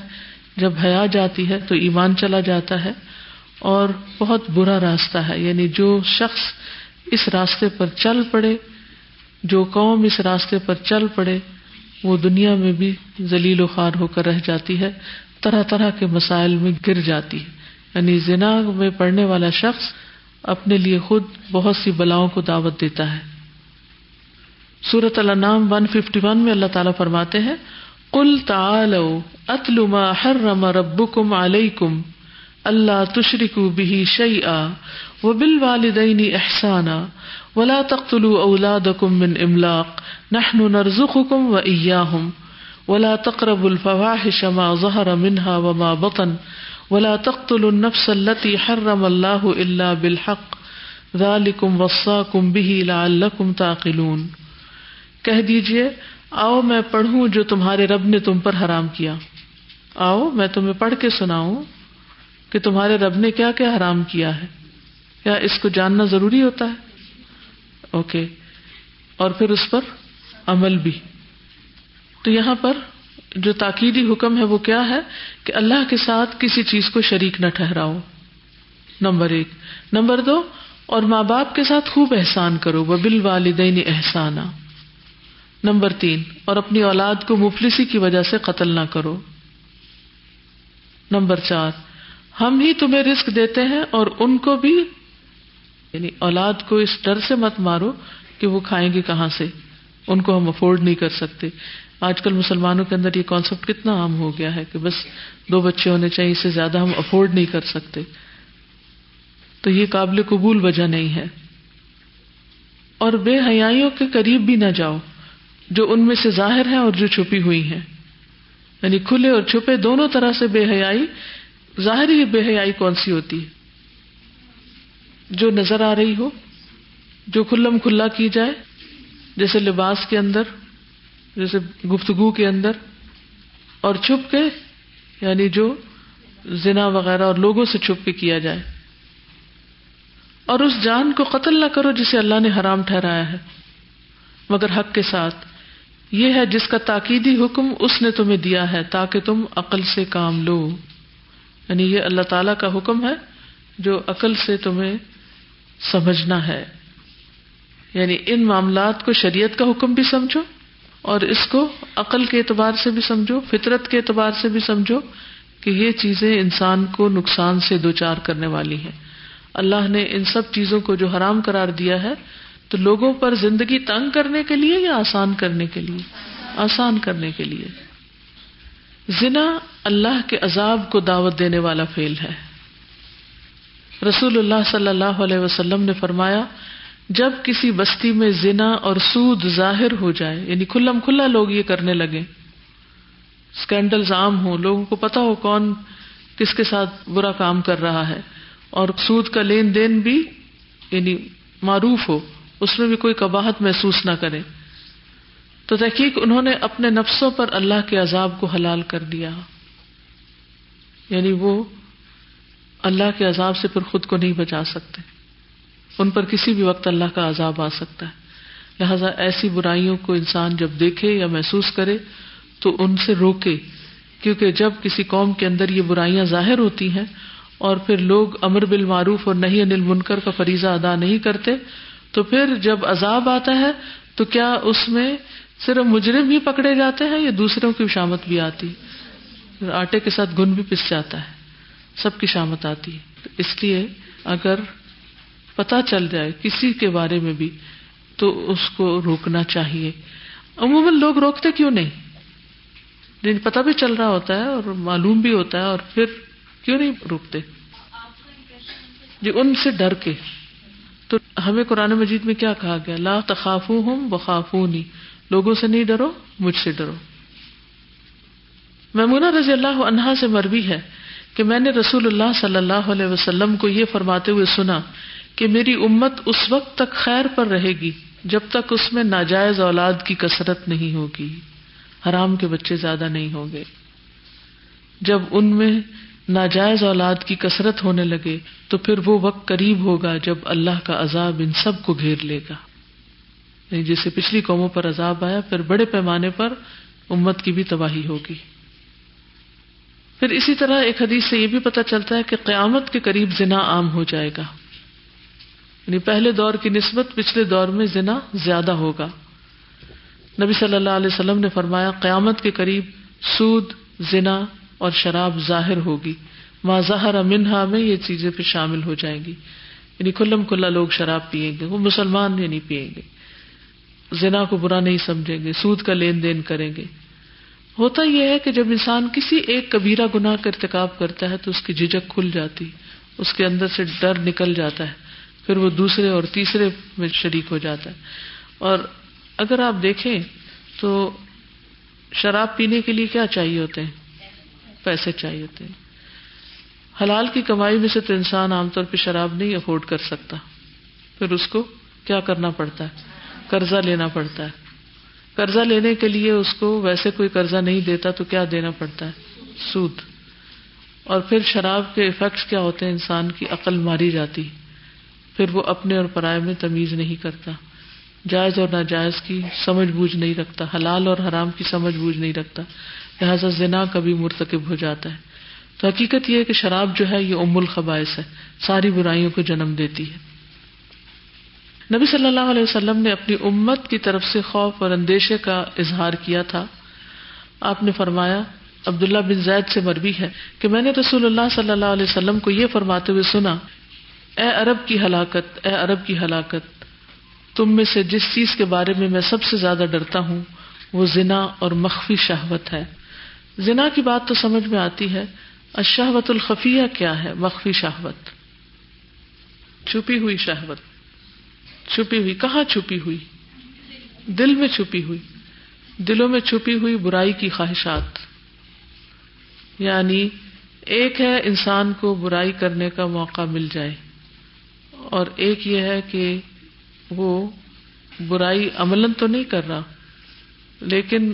جب حیا جاتی ہے تو ایمان چلا جاتا ہے اور بہت برا راستہ ہے۔ یعنی جو شخص اس راستے پر چل پڑے جو قوم اس راستے پر چل پڑے، وہ دنیا میں بھی ذلیل و خوار ہو کر رہ جاتی ہے، طرح طرح کے مسائل میں گر جاتی ہے۔ یعنی زنا میں پڑنے والا شخص اپنے لیے خود بہت سی بلاؤں کو دعوت دیتا ہے۔ سورت اللہ نام ون ففٹی ون میں اللہ تعالیٰ فرماتے ہیں کل اتلما حرم ربکم علیکم اللہ تشرک بھی شعی آ و بال والدین احسانہ ولا تختلو اولاد من املاق. نحن نرزقكم و ایاہم. ولا تقرب الفواحش ما ظهر منها وما بطن. ولا تقتل النفس التي حرم الله الا بالحق. ذلكم وصاكم به لعلكم تعقلون. کہہ دیجیے، آؤ میں پڑھوں جو تمہارے رب نے تم پر حرام کیا. آؤ، میں تمہیں پڑھ کے سناؤں کہ تمہارے رب نے کیا کیا حرام کیا ہے. کیا اس کو جاننا ضروری ہوتا ہے؟ اوکے۔ اور پھر اس پر عمل بھی۔ تو یہاں پر جو تاکیدی حکم ہے وہ کیا ہے کہ اللہ کے ساتھ کسی چیز کو شریک نہ ٹھہراؤ۔ نمبر ایک۔ نمبر دو، اور ماں باپ کے ساتھ خوب احسان کرو وہ بال والدین احسانہ نمبر تین، اور اپنی اولاد کو مفلسی کی وجہ سے قتل نہ کرو۔ نمبر چار، ہم ہی تمہیں رسک دیتے ہیں اور ان کو بھی یعنی اولاد کو اس ڈر سے مت مارو کہ وہ کھائیں گے کہاں سے۔ ان کو ہم افورڈ نہیں کر سکتے۔ آج کل مسلمانوں کے اندر یہ کانسیپٹ کتنا عام ہو گیا ہے کہ بس دو بچے ہونے چاہیے، اس سے زیادہ ہم افورڈ نہیں کر سکتے۔ تو یہ قابل قبول وجہ نہیں ہے۔ اور بے حیائیوں کے قریب بھی نہ جاؤ، جو ان میں سے ظاہر ہے اور جو چھپی ہوئی ہیں۔ یعنی کھلے اور چھپے دونوں طرح سے بے حیائی، ظاہری بے حیائی کون سی ہوتی ہے؟ جو نظر آ رہی ہو، جو کھلم کھلا کی جائے، جیسے لباس کے اندر، جیسے گفتگو کے اندر، اور چھپ کے یعنی جو زنا وغیرہ اور لوگوں سے چھپ کے کیا جائے۔ اور اس جان کو قتل نہ کرو جسے اللہ نے حرام ٹھہرایا ہے۔ مگر حق کے ساتھ، یہ ہے جس کا تاکیدی حکم اس نے تمہیں دیا ہے، تاکہ تم عقل سے کام لو۔ یعنی یہ اللہ تعالی کا حکم ہے، جو عقل سے تمہیں سمجھنا ہے۔ یعنی ان معاملات کو شریعت کا حکم بھی سمجھو اور اس کو عقل کے اعتبار سے بھی سمجھو، فطرت کے اعتبار سے بھی سمجھو کہ یہ چیزیں انسان کو نقصان سے دو چار کرنے والی ہیں۔ اللہ نے ان سب چیزوں کو جو حرام قرار دیا ہے تو لوگوں پر زندگی تنگ کرنے کے لیے یا آسان کرنے کے لیے؟ آسان کرنے کے لیے۔ زنا اللہ کے عذاب کو دعوت دینے والا فیل ہے۔ رسول اللہ صلی اللہ علیہ وسلم نے فرمایا، جب کسی بستی میں زنا اور سود ظاہر ہو جائے یعنی کھلم کھلا لوگ یہ کرنے لگے اسکینڈل عام ہو لوگوں کو پتا ہو کون کس کے ساتھ برا کام کر رہا ہے، اور سود کا لین دین بھی یعنی معروف ہو، اس میں بھی کوئی کباہت محسوس نہ کرے۔ تو تحقیق، انہوں نے اپنے نفسوں پر اللہ کے عذاب کو حلال کر دیا۔ یعنی وہ اللہ کے عذاب سے پھر خود کو نہیں بچا سکتے۔ ان پر کسی بھی وقت اللہ کا عذاب آ سکتا ہے۔ لہذا ایسی برائیوں کو انسان جب دیکھے یا محسوس کرے تو ان سے روکے۔ کیونکہ جب کسی قوم کے اندر یہ برائیاں ظاہر ہوتی ہیں اور پھر لوگ امر بالمعروف اور نہیں انل منکر کا فریضہ ادا نہیں کرتے، تو پھر جب عذاب آتا ہے تو کیا اس میں صرف مجرم ہی پکڑے جاتے ہیں یا دوسروں کی شامت بھی آتی؟ آٹے کے ساتھ گن بھی پس جاتا ہے۔ سب کی شامت آتی ہے۔ اس لیے اگر پتا چل جائے کسی کے بارے میں بھی تو اس کو روکنا چاہیے۔ عموماً لوگ روکتے کیوں نہیں؟ جن پتا بھی چل رہا ہوتا ہے اور معلوم بھی ہوتا ہے اور پھر کیوں نہیں روکتے؟ جی ان سے ڈر کے۔ تو ہمیں قرآن مجید میں کیا کہا گیا؟ لا تخاف ہوں بخافو لوگوں سے نہیں ڈرو، مجھ سے ڈرو۔ میمونہ رضی اللہ عنہا سے مربی ہے۔ کہ میں نے رسول اللہ صلی اللہ علیہ وسلم کو یہ فرماتے ہوئے سنا کہ میری امت اس وقت تک خیر پر رہے گی جب تک اس میں ناجائز اولاد کی کثرت نہیں ہوگی۔ حرام کے بچے زیادہ نہیں ہوں گے۔ جب ان میں ناجائز اولاد کی کثرت ہونے لگے تو پھر وہ وقت قریب ہوگا جب اللہ کا عذاب ان سب کو گھیر لے گا۔ یعنی جیسے پچھلی قوموں پر عذاب آیا، پھر بڑے پیمانے پر امت کی بھی تباہی ہوگی۔ پھر اسی طرح ایک حدیث سے یہ بھی پتا چلتا ہے کہ قیامت کے قریب زنا عام ہو جائے گا۔ یعنی پہلے دور کی نسبت پچھلے دور میں زنا زیادہ ہوگا۔ نبی صلی اللہ علیہ وسلم نے فرمایا، قیامت کے قریب سود، زنا اور شراب ظاہر ہوگی۔ ماں ظاہر منہا میں یہ چیزیں پھر شامل ہو جائیں گی۔ یعنی کھلم کھلا لوگ شراب پیئیں گے، وہ مسلمان بھی نہیں پیئیں گے۔ زنا کو برا نہیں سمجھیں گے، سود کا لین دین کریں گے۔ ہوتا یہ ہے کہ جب انسان کسی ایک کبیرہ گناہ کا ارتکاب کرتا ہے تو اس کی جھجک کھل جاتی، اس کے اندر سے ڈر نکل جاتا ہے، پھر وہ دوسرے اور تیسرے میں شریک ہو جاتا ہے۔ اور اگر آپ دیکھیں تو شراب پینے کے لیے کیا چاہیے ہوتے ہیں؟ پیسے چاہیے ہوتے ہیں۔ حلال کی کمائی میں سے تو انسان عام طور پہ شراب نہیں افورڈ کر سکتا، پھر اس کو کیا کرنا پڑتا ہے؟ قرضہ لینا پڑتا ہے۔ قرضہ لینے کے لیے اس کو ویسے کوئی قرضہ نہیں دیتا تو کیا دینا پڑتا ہے؟ سود۔ اور پھر شراب کے افیکٹس کیا ہوتے ہیں؟ انسان کی عقل ماری جاتی۔ پھر وہ اپنے اور پرائے میں تمیز نہیں کرتا۔ جائز اور ناجائز کی سمجھ بوجھ نہیں رکھتا۔ حلال اور حرام کی سمجھ بوجھ نہیں رکھتا۔ لہٰذا زنا کبھی مرتکب ہو جاتا ہے۔ تو حقیقت یہ ہے کہ شراب جو ہے، یہ ام الخبائش ہے۔ ساری برائیوں کو جنم دیتی ہے۔ نبی صلی اللہ علیہ وسلم نے اپنی امت کی طرف سے خوف اور اندیشے کا اظہار کیا تھا۔ آپ نے فرمایا، عبداللہ بن زید سے مربی ہے کہ میں نے رسول اللہ صلی اللہ علیہ وسلم کو یہ فرماتے ہوئے سنا، اے عرب کی ہلاکت، اے عرب کی ہلاکت، تم میں سے جس چیز کے بارے میں میں سب سے زیادہ ڈرتا ہوں، وہ زنا اور مخفی شہوت ہے۔ زنا کی بات تو سمجھ میں آتی ہے اشہوت الخفیہ کیا ہے؟ مخفی شہوت۔ چھپی ہوئی شہوت۔ چھپی ہوئی، کہاں چھپی ہوئی؟ دل میں چھپی ہوئی۔ دلوں میں چھپی ہوئی برائی کی خواہشات۔ یعنی ایک ہے انسان کو برائی کرنے کا موقع مل جائے، اور ایک یہ ہے کہ وہ برائی عمل تو نہیں کر رہا، لیکن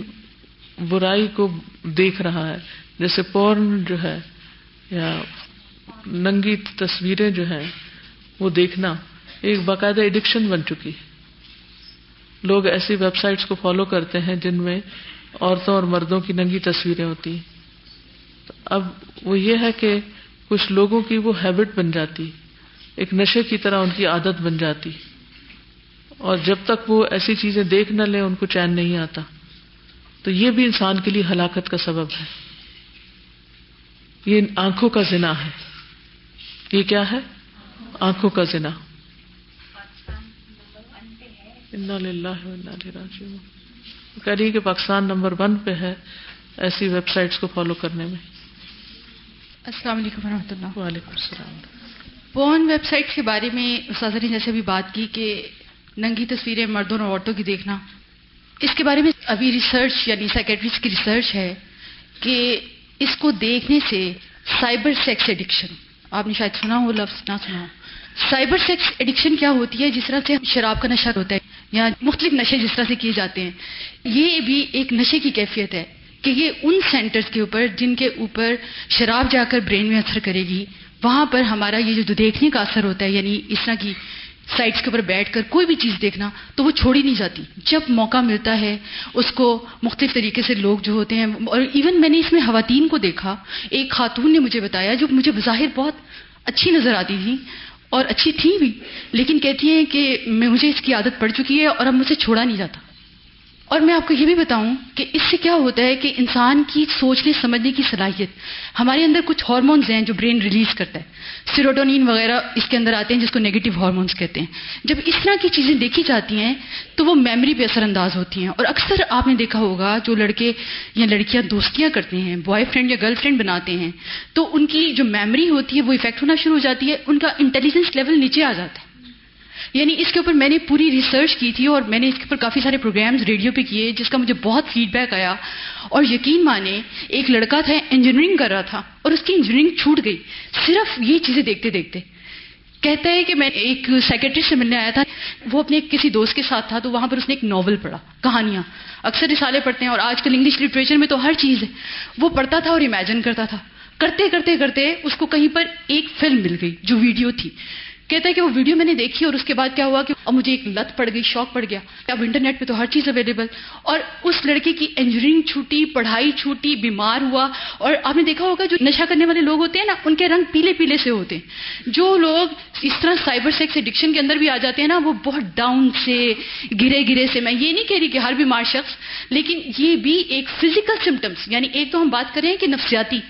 برائی کو دیکھ رہا ہے۔ جیسے پورن جو ہے یا ننگی تصویریں جو ہیں، وہ دیکھنا۔ ایک باقاعدہ ایڈکشن بن چکی۔ لوگ ایسی ویب سائٹس کو فالو کرتے ہیں جن میں عورتوں اور مردوں کی ننگی تصویریں ہوتی۔ ہیں اب وہ یہ ہے کہ کچھ لوگوں کی وہ ہیبٹ بن جاتی۔ ایک نشے کی طرح ان کی عادت بن جاتی۔ اور جب تک وہ ایسی چیزیں دیکھ نہ لیں، ان کو چین نہیں آتا۔ تو یہ بھی انسان کے لیے ہلاکت کا سبب ہے۔ یہ آنکھوں کا زنا ہے۔ یہ کیا ہے؟ آنکھوں کا زنا۔ کہہ رہی کہ پاکستان نمبر ون پہ ہے ایسی ویب سائٹس کو فالو کرنے میں۔ السلام علیکم و رحمۃ اللہ۔ وعلیکم السلام۔ پون ویب سائٹ کے بارے میں استاذہ نے جیسے بھی بات کی کہ ننگی تصویریں مردوں اور عورتوں کی دیکھنا۔ اس کے بارے میں ابھی ریسرچ یعنی سائکٹرسٹ کی ریسرچ ہے کہ اس کو دیکھنے سے سائبر سیکس ایڈکشن آپ نے شاید سنا ہو لفظ نہ سنا ہو۔ سائبر سیکس ایڈکشن کیا ہوتی ہے؟ جس طرح سے شراب کا نشہ ہوتا ہے یا مختلف نشے جس طرح سے کیے جاتے ہیں، یہ بھی ایک نشے کی کیفیت ہے کہ یہ ان سینٹرز کے اوپر جن کے اوپر شراب جا کر برین میں اثر کرے گی، وہاں پر ہمارا یہ جو دیکھنے کا اثر ہوتا ہے یعنی اس طرح کی سائٹس کے اوپر بیٹھ کر کوئی بھی چیز دیکھنا، تو وہ چھوڑی نہیں جاتی۔ جب موقع ملتا ہے، اس کو مختلف طریقے سے لوگ جو ہوتے ہیں، اور ایون میں نے اس میں خواتین کو دیکھا، ایک خاتون نے مجھے بتایا جو مجھے بظاہر بہت اچھی نظر آتی تھی اور اچھی تھی بھی، لیکن کہتی ہیں کہ مجھے اس کی عادت پڑ چکی ہے اور اب مجھ سے چھوڑا نہیں جاتا۔ اور میں آپ کو یہ بھی بتاؤں کہ اس سے کیا ہوتا ہے کہ انسان کی سوچنے، سمجھنے کی صلاحیت، ہمارے اندر کچھ ہارمونز ہیں جو برین ریلیز کرتا ہے۔ سیروٹونین وغیرہ اس کے اندر آتے ہیں جس کو نیگیٹو ہارمونز کہتے ہیں۔ جب اس طرح کی چیزیں دیکھی جاتی ہیں تو وہ میموری پہ اثر انداز ہوتی ہیں۔ اور اکثر آپ نے دیکھا ہوگا جو لڑکے یا لڑکیاں دوستیاں کرتے ہیں بوائے فرینڈ یا گرل فرینڈ بناتے ہیں، تو ان کی جو میموری ہوتی ہے وہ افیکٹ ہونا شروع ہو جاتی ہے، ان کا انٹیلیجنس لیول نیچے آ جاتا ہے۔ یعنی اس کے اوپر میں نے پوری ریسرچ کی تھی اور میں نے اس کے اوپر کافی سارے پروگرامز ریڈیو پہ کیے جس کا مجھے بہت فیڈ بیک آیا اور یقین مانے ایک لڑکا تھا انجینئرنگ کر رہا تھا اور اس کی انجینئرنگ چھوٹ گئی صرف یہ چیزیں دیکھتے دیکھتے کہتا ہے کہ میں ایک سیکرٹری سے ملنے آیا تھا وہ اپنے کسی دوست کے ساتھ تھا تو وہاں پر اس نے ایک ناول پڑھا کہانیاں اکثر رسالے پڑھتے ہیں اور آج کل انگلش لٹریچر میں تو ہر چیز ہے وہ پڑھتا تھا اور امیجن کرتا تھا کرتے کرتے کرتے اس کو کہیں پر ایک فلم مل گئی جو ویڈیو تھی کہتا ہے کہ وہ ویڈیو میں نے دیکھی اور اس کے بعد کیا ہوا کہ اب مجھے ایک لت پڑ گئی، شوق پڑ گیا۔ اب انٹرنیٹ پہ تو ہر چیز اویلیبل اور اس لڑکے کی انجینئرنگ چھوٹی، پڑھائی چھوٹی، بیمار ہوا۔ اور آپ نے دیکھا ہوگا جو نشہ کرنے والے لوگ ہوتے ہیں نا، ان کے رنگ پیلے پیلے سے ہوتے ہیں۔ جو لوگ اس طرح سائبر سیکس ایڈکشن کے اندر بھی آ جاتے ہیں نا، وہ بہت ڈاؤن سے، گرے گرے سے۔ میں یہ نہیں کہہ رہی کہ ہر بیمار شخص، لیکن یہ بھی ایک فزیکل سمٹمس یعنی ایک تو ہم بات کریں کہ نفسیاتی۔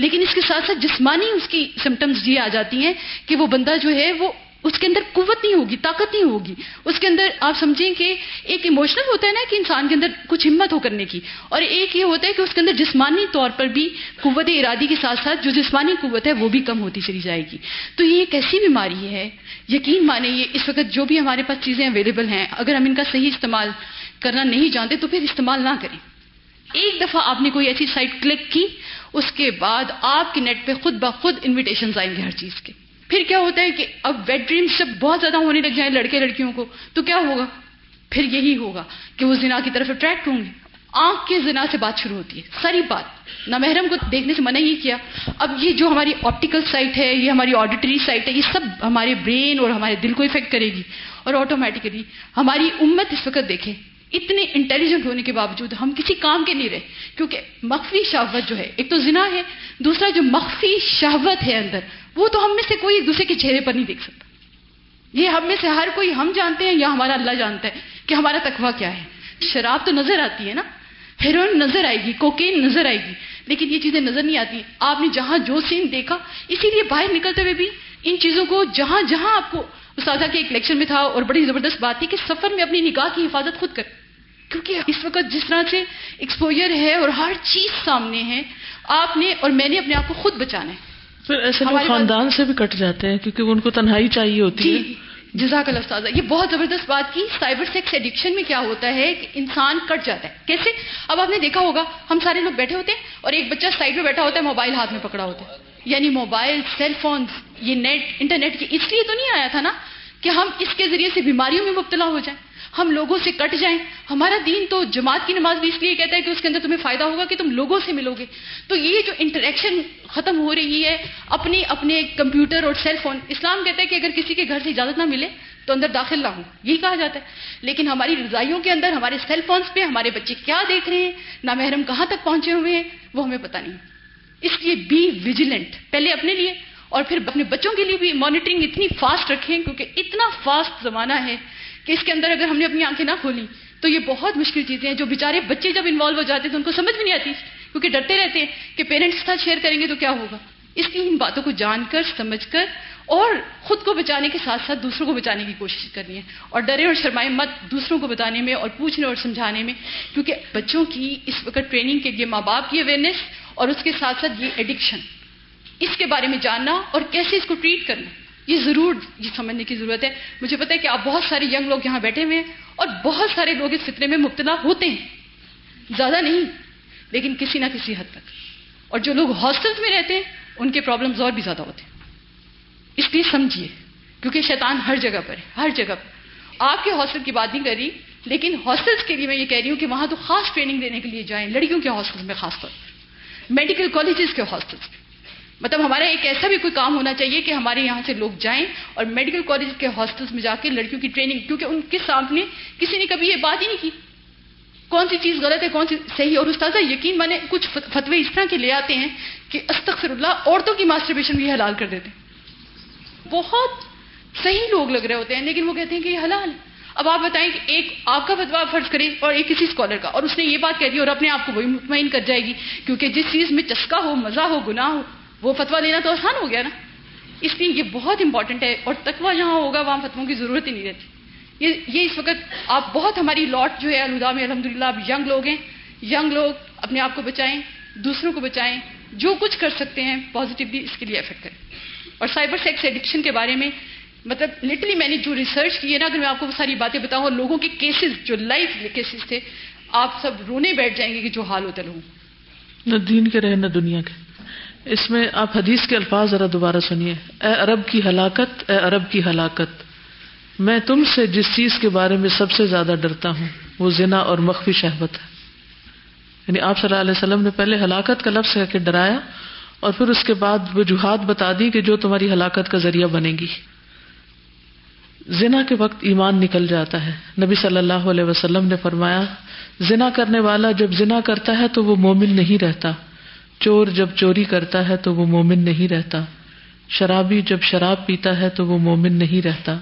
لیکن اس کے ساتھ ساتھ جسمانی اس کی سمٹمس یہ آ جاتی ہیں کہ وہ بندہ جو ہے وہ اس کے اندر قوت نہیں ہوگی، طاقت نہیں ہوگی۔ اس کے اندر آپ سمجھیں کہ ایک ایموشنل ہوتا ہے نا کہ انسان کے اندر کچھ ہمت ہو کرنے کی۔ اور ایک یہ ہوتا ہے کہ اس کے اندر جسمانی طور پر بھی قوت ارادی کے ساتھ ساتھ جو جسمانی قوت ہے وہ بھی کم ہوتی چلی جائے گی۔ تو یہ ایک ایسی بیماری ہے، یقین مانے یہ اس وقت جو بھی ہمارے پاس چیزیں اویلیبل ہیں، اگر ہم ان کا صحیح استعمال کرنا نہیں جانتے تو پھر استعمال نہ کریں۔ ایک دفعہ آپ نے کوئی ایسی سائٹ کلک کی اس کے بعد آپ کے نیٹ پہ خود بخود انویٹیشن آئیں گے ہر چیز کے۔ پھر کیا ہوتا ہے کہ اب ویٹ ڈریمس جب بہت زیادہ ہونے لگ جائیں لڑکے لڑکیوں کو۔ تو کیا ہوگا؟ پھر یہی ہوگا کہ وہ زنا کی طرف اٹریکٹ ہوں گے۔ آنکھ کے زنا سے بات شروع ہوتی ہے۔ ساری بات۔ نامحرم کو دیکھنے سے منع ہی کیا۔ اب یہ جو ہماری آپٹیکل سائٹ ہے، یہ ہماری آڈیٹری سائٹ ہے، یہ سب ہمارے برین اور ہمارے دل کو افیکٹ کرے گی۔ اور آٹومیٹکلی ہماری امت اس وقت دیکھیں اتنے انٹیلیجنٹ ہونے کے باوجود ہم کسی کام کے نہیں رہے، کیونکہ مخفی شہوت جو ہے، ایک تو زنا ہے، دوسرا جو مخفی شہوت ہے اندر، وہ تو ہم میں سے کوئی ایک دوسرے کے چہرے پر نہیں دیکھ سکتا۔ یہ ہم میں سے ہر کوئی ہم جانتے ہیں یا ہمارا اللہ جانتا ہے کہ ہمارا تقوی کیا ہے۔ شراب تو نظر آتی ہے نا، ہیروئن نظر آئے گی، کوکین نظر آئے گی، لیکن یہ چیزیں نظر نہیں آتی۔ آپ نے جہاں جو سین دیکھا، اسی لیے باہر نکلتے ہوئے بھی ان چیزوں کو جہاں جہاں آپ کو استاذہ کے ایک لیکچر میں تھا اور بڑی زبردست بات تھی کہ سفر میں اپنی نکاح کی حفاظت خود کر کیونکہ اس وقت جس طرح سے ایکسپوجر ہے اور ہر چیز سامنے ہے آپ نے اور میں نے اپنے آپ کو خود بچانا ہے۔ پھر ایسے لوگ خاندان سے بھی کٹ جاتے ہیں کیونکہ ان کو تنہائی چاہیے ہوتی ہے۔ جی جزاک اللہ یہ بہت زبردست بات کی۔ سائبر سیکس ایڈکشن میں کیا ہوتا ہے کہ انسان کٹ جاتا ہے۔ کیسے؟ اب آپ نے دیکھا ہوگا ہم سارے لوگ بیٹھے ہوتے ہیں اور ایک بچہ سائڈ میں بیٹھا ہوتا ہے موبائل ہاتھ میں پکڑا ہوتا ہے۔ یعنی موبائل سیل فون یہ نیٹ انٹرنیٹ کی اس لیے تو نہیں آیا تھا نا کہ ہم اس کے ذریعے سے بیماریوں میں مبتلا ہو جائیں۔ ہم لوگوں سے کٹ جائیں۔ ہمارا دین تو جماعت کی نماز بھی اس لیے کہتا ہے کہ اس کے اندر تمہیں فائدہ ہوگا کہ تم لوگوں سے ملو گے۔ تو یہ جو انٹریکشن ختم ہو رہی ہے اپنے اپنے کمپیوٹر اور سیل فون اسلام کہتا ہے کہ اگر کسی کے گھر سے اجازت نہ ملے تو اندر داخل نہ ہوں یہی کہا جاتا ہے۔ لیکن ہماری رضائیوں کے اندر، ہمارے سیل فونس پہ ہمارے بچے کیا دیکھ رہے ہیں، نہ محرم کہاں تک پہنچے ہوئے ہیں، وہ ہمیں پتہ نہیں۔ اس لیے بی ویجیلنٹ پہلے اپنے لیے اور پھر اپنے بچوں کے لیے بھی مانیٹرنگ اتنی فاسٹ رکھیں، کیونکہ اتنا فاسٹ زمانہ ہے کہ اس کے اندر اگر ہم نے اپنی آنکھیں نہ کھولی تو یہ بہت مشکل چیزیں ہیں جو بیچارے بچے جب انوالو ہو جاتے ہیں تو ان کو سمجھ بھی نہیں آتی کیونکہ ڈرتے رہتے ہیں کہ پیرنٹس ساتھ شیئر کریں گے تو کیا ہوگا؟ اس لیے ان باتوں کو جان کر، سمجھ کر اور خود کو بچانے کے ساتھ ساتھ دوسروں کو بچانے کی کوشش کرنی ہے اور ڈرے اور شرمائے مت دوسروں کو بتانے میں اور پوچھنے اور سمجھانے میں کیونکہ بچوں کی اس وقت ٹریننگ کے لیے ماں باپ کی اویئرنیس اور اس کے ساتھ ساتھ یہ ایڈکشن اس کے بارے میں جاننا اور کیسے اس کو ٹریٹ کرنا۔ یہ ضرور یہ سمجھنے کی ضرورت ہے۔ مجھے پتا ہے کہ آپ بہت سارے ینگ لوگ یہاں بیٹھے ہوئے ہیں اور بہت سارے لوگ اس فطرے میں مبتلا ہوتے ہیں۔ زیادہ نہیں، لیکن کسی نہ کسی حد تک۔ اور جو لوگ ہاسٹلس میں رہتے ہیں، ان کے پرابلمز اور بھی زیادہ ہوتے ہیں۔ اس لیے سمجھیے، کیونکہ شیطان ہر جگہ پر ہے، ہر جگہ پر۔ آپ کے ہاسٹل کی بات نہیں کر رہی، لیکن ہاسٹلس کے لیے میں یہ کہہ رہی ہوں کہ وہاں تو خاص ٹریننگ دینے کے لیے جائیں لڑکیوں کے ہاسٹل میں خاص طور۔ پر میڈیکل کالجز کے ہاسٹلس میں مطلب ہمارا ایک ایسا بھی کوئی کام ہونا چاہیے کہ ہمارے یہاں سے لوگ جائیں اور میڈیکل کالج کے ہاسٹلس میں جا کے لڑکیوں کی ٹریننگ، کیونکہ ان کے سامنے کسی نے کبھی یہ بات ہی نہیں کی۔ کون سی چیز غلط ہے، کون سی صحیح اور استاذہ، یقین مانے کچھ فتوے اس طرح کے لے آتے ہیں کہ استغفر اللہ عورتوں کی ماسٹربیشن بھی حلال کر دیتے ہیں۔ بہت صحیح لوگ لگ رہے ہوتے ہیں، لیکن وہ کہتے ہیں کہ یہ حلال اب آپ بتائیں کہ ایک آپ کا فتوا فرض کریں اور ایک کسی اسکالر کا، اور اس نے یہ بات کہہ دی اور اپنے آپ کو وہی مطمئن کر جائے گی، کیونکہ جس چیز میں چسکا ہو، مزہ ہو، گناہ ہو وہ فتوا دینا تو آسان ہو گیا نا۔ اس لیے یہ بہت امپورٹنٹ ہے اور تکوا جہاں ہوگا، وہاں فتووں کی ضرورت ہی نہیں رہتی۔ یہ یہ اس وقت آپ بہت ہماری لاٹ جو ہے الدا میں الحمد للہ اب ینگ لوگ ہیں۔ ینگ لوگ اپنے آپ کو بچائیں، دوسروں کو بچائیں۔ جو کچھ کر سکتے ہیں پازیٹیولی اس کے لیے افیکٹ کریں۔ اور سائبر سیکس ایڈکشن کے بارے میں مطلب لٹرلی میں نے جو ریسرچ کی ہے نا، اگر میں آپ کو وہ ساری باتیں بتاؤں اور لوگوں کے کیسز جو لائف کیسز تھے، آپ سب رونے بیٹھ جائیں گے کہ جو حال ہوتا لوگوں نہ دین کے رہے، نہ دنیا کے۔ اس میں آپ حدیث کے الفاظ ذرا دوبارہ سنیے۔ اے عرب کی ہلاکت، اے عرب کی ہلاکت۔ میں تم سے جس چیز کے بارے میں سب سے زیادہ ڈرتا ہوں، وہ زنا اور مخفی شہبت ہے۔ یعنی آپ صلی اللہ علیہ وسلم نے پہلے ہلاکت کا لفظ کہہ کے ڈرایا اور پھر اس کے بعد وجوہات بتا دی کہ جو تمہاری ہلاکت کا ذریعہ بنے گی۔ زنا کے وقت ایمان نکل جاتا ہے۔ نبی صلی اللہ علیہ وسلم نے فرمایا، زنا کرنے والا جب زنا کرتا ہے تو وہ مومن نہیں رہتا۔ چور جب چوری کرتا ہے تو وہ مومن نہیں رہتا۔ شرابی جب شراب پیتا ہے تو وہ مومن نہیں رہتا۔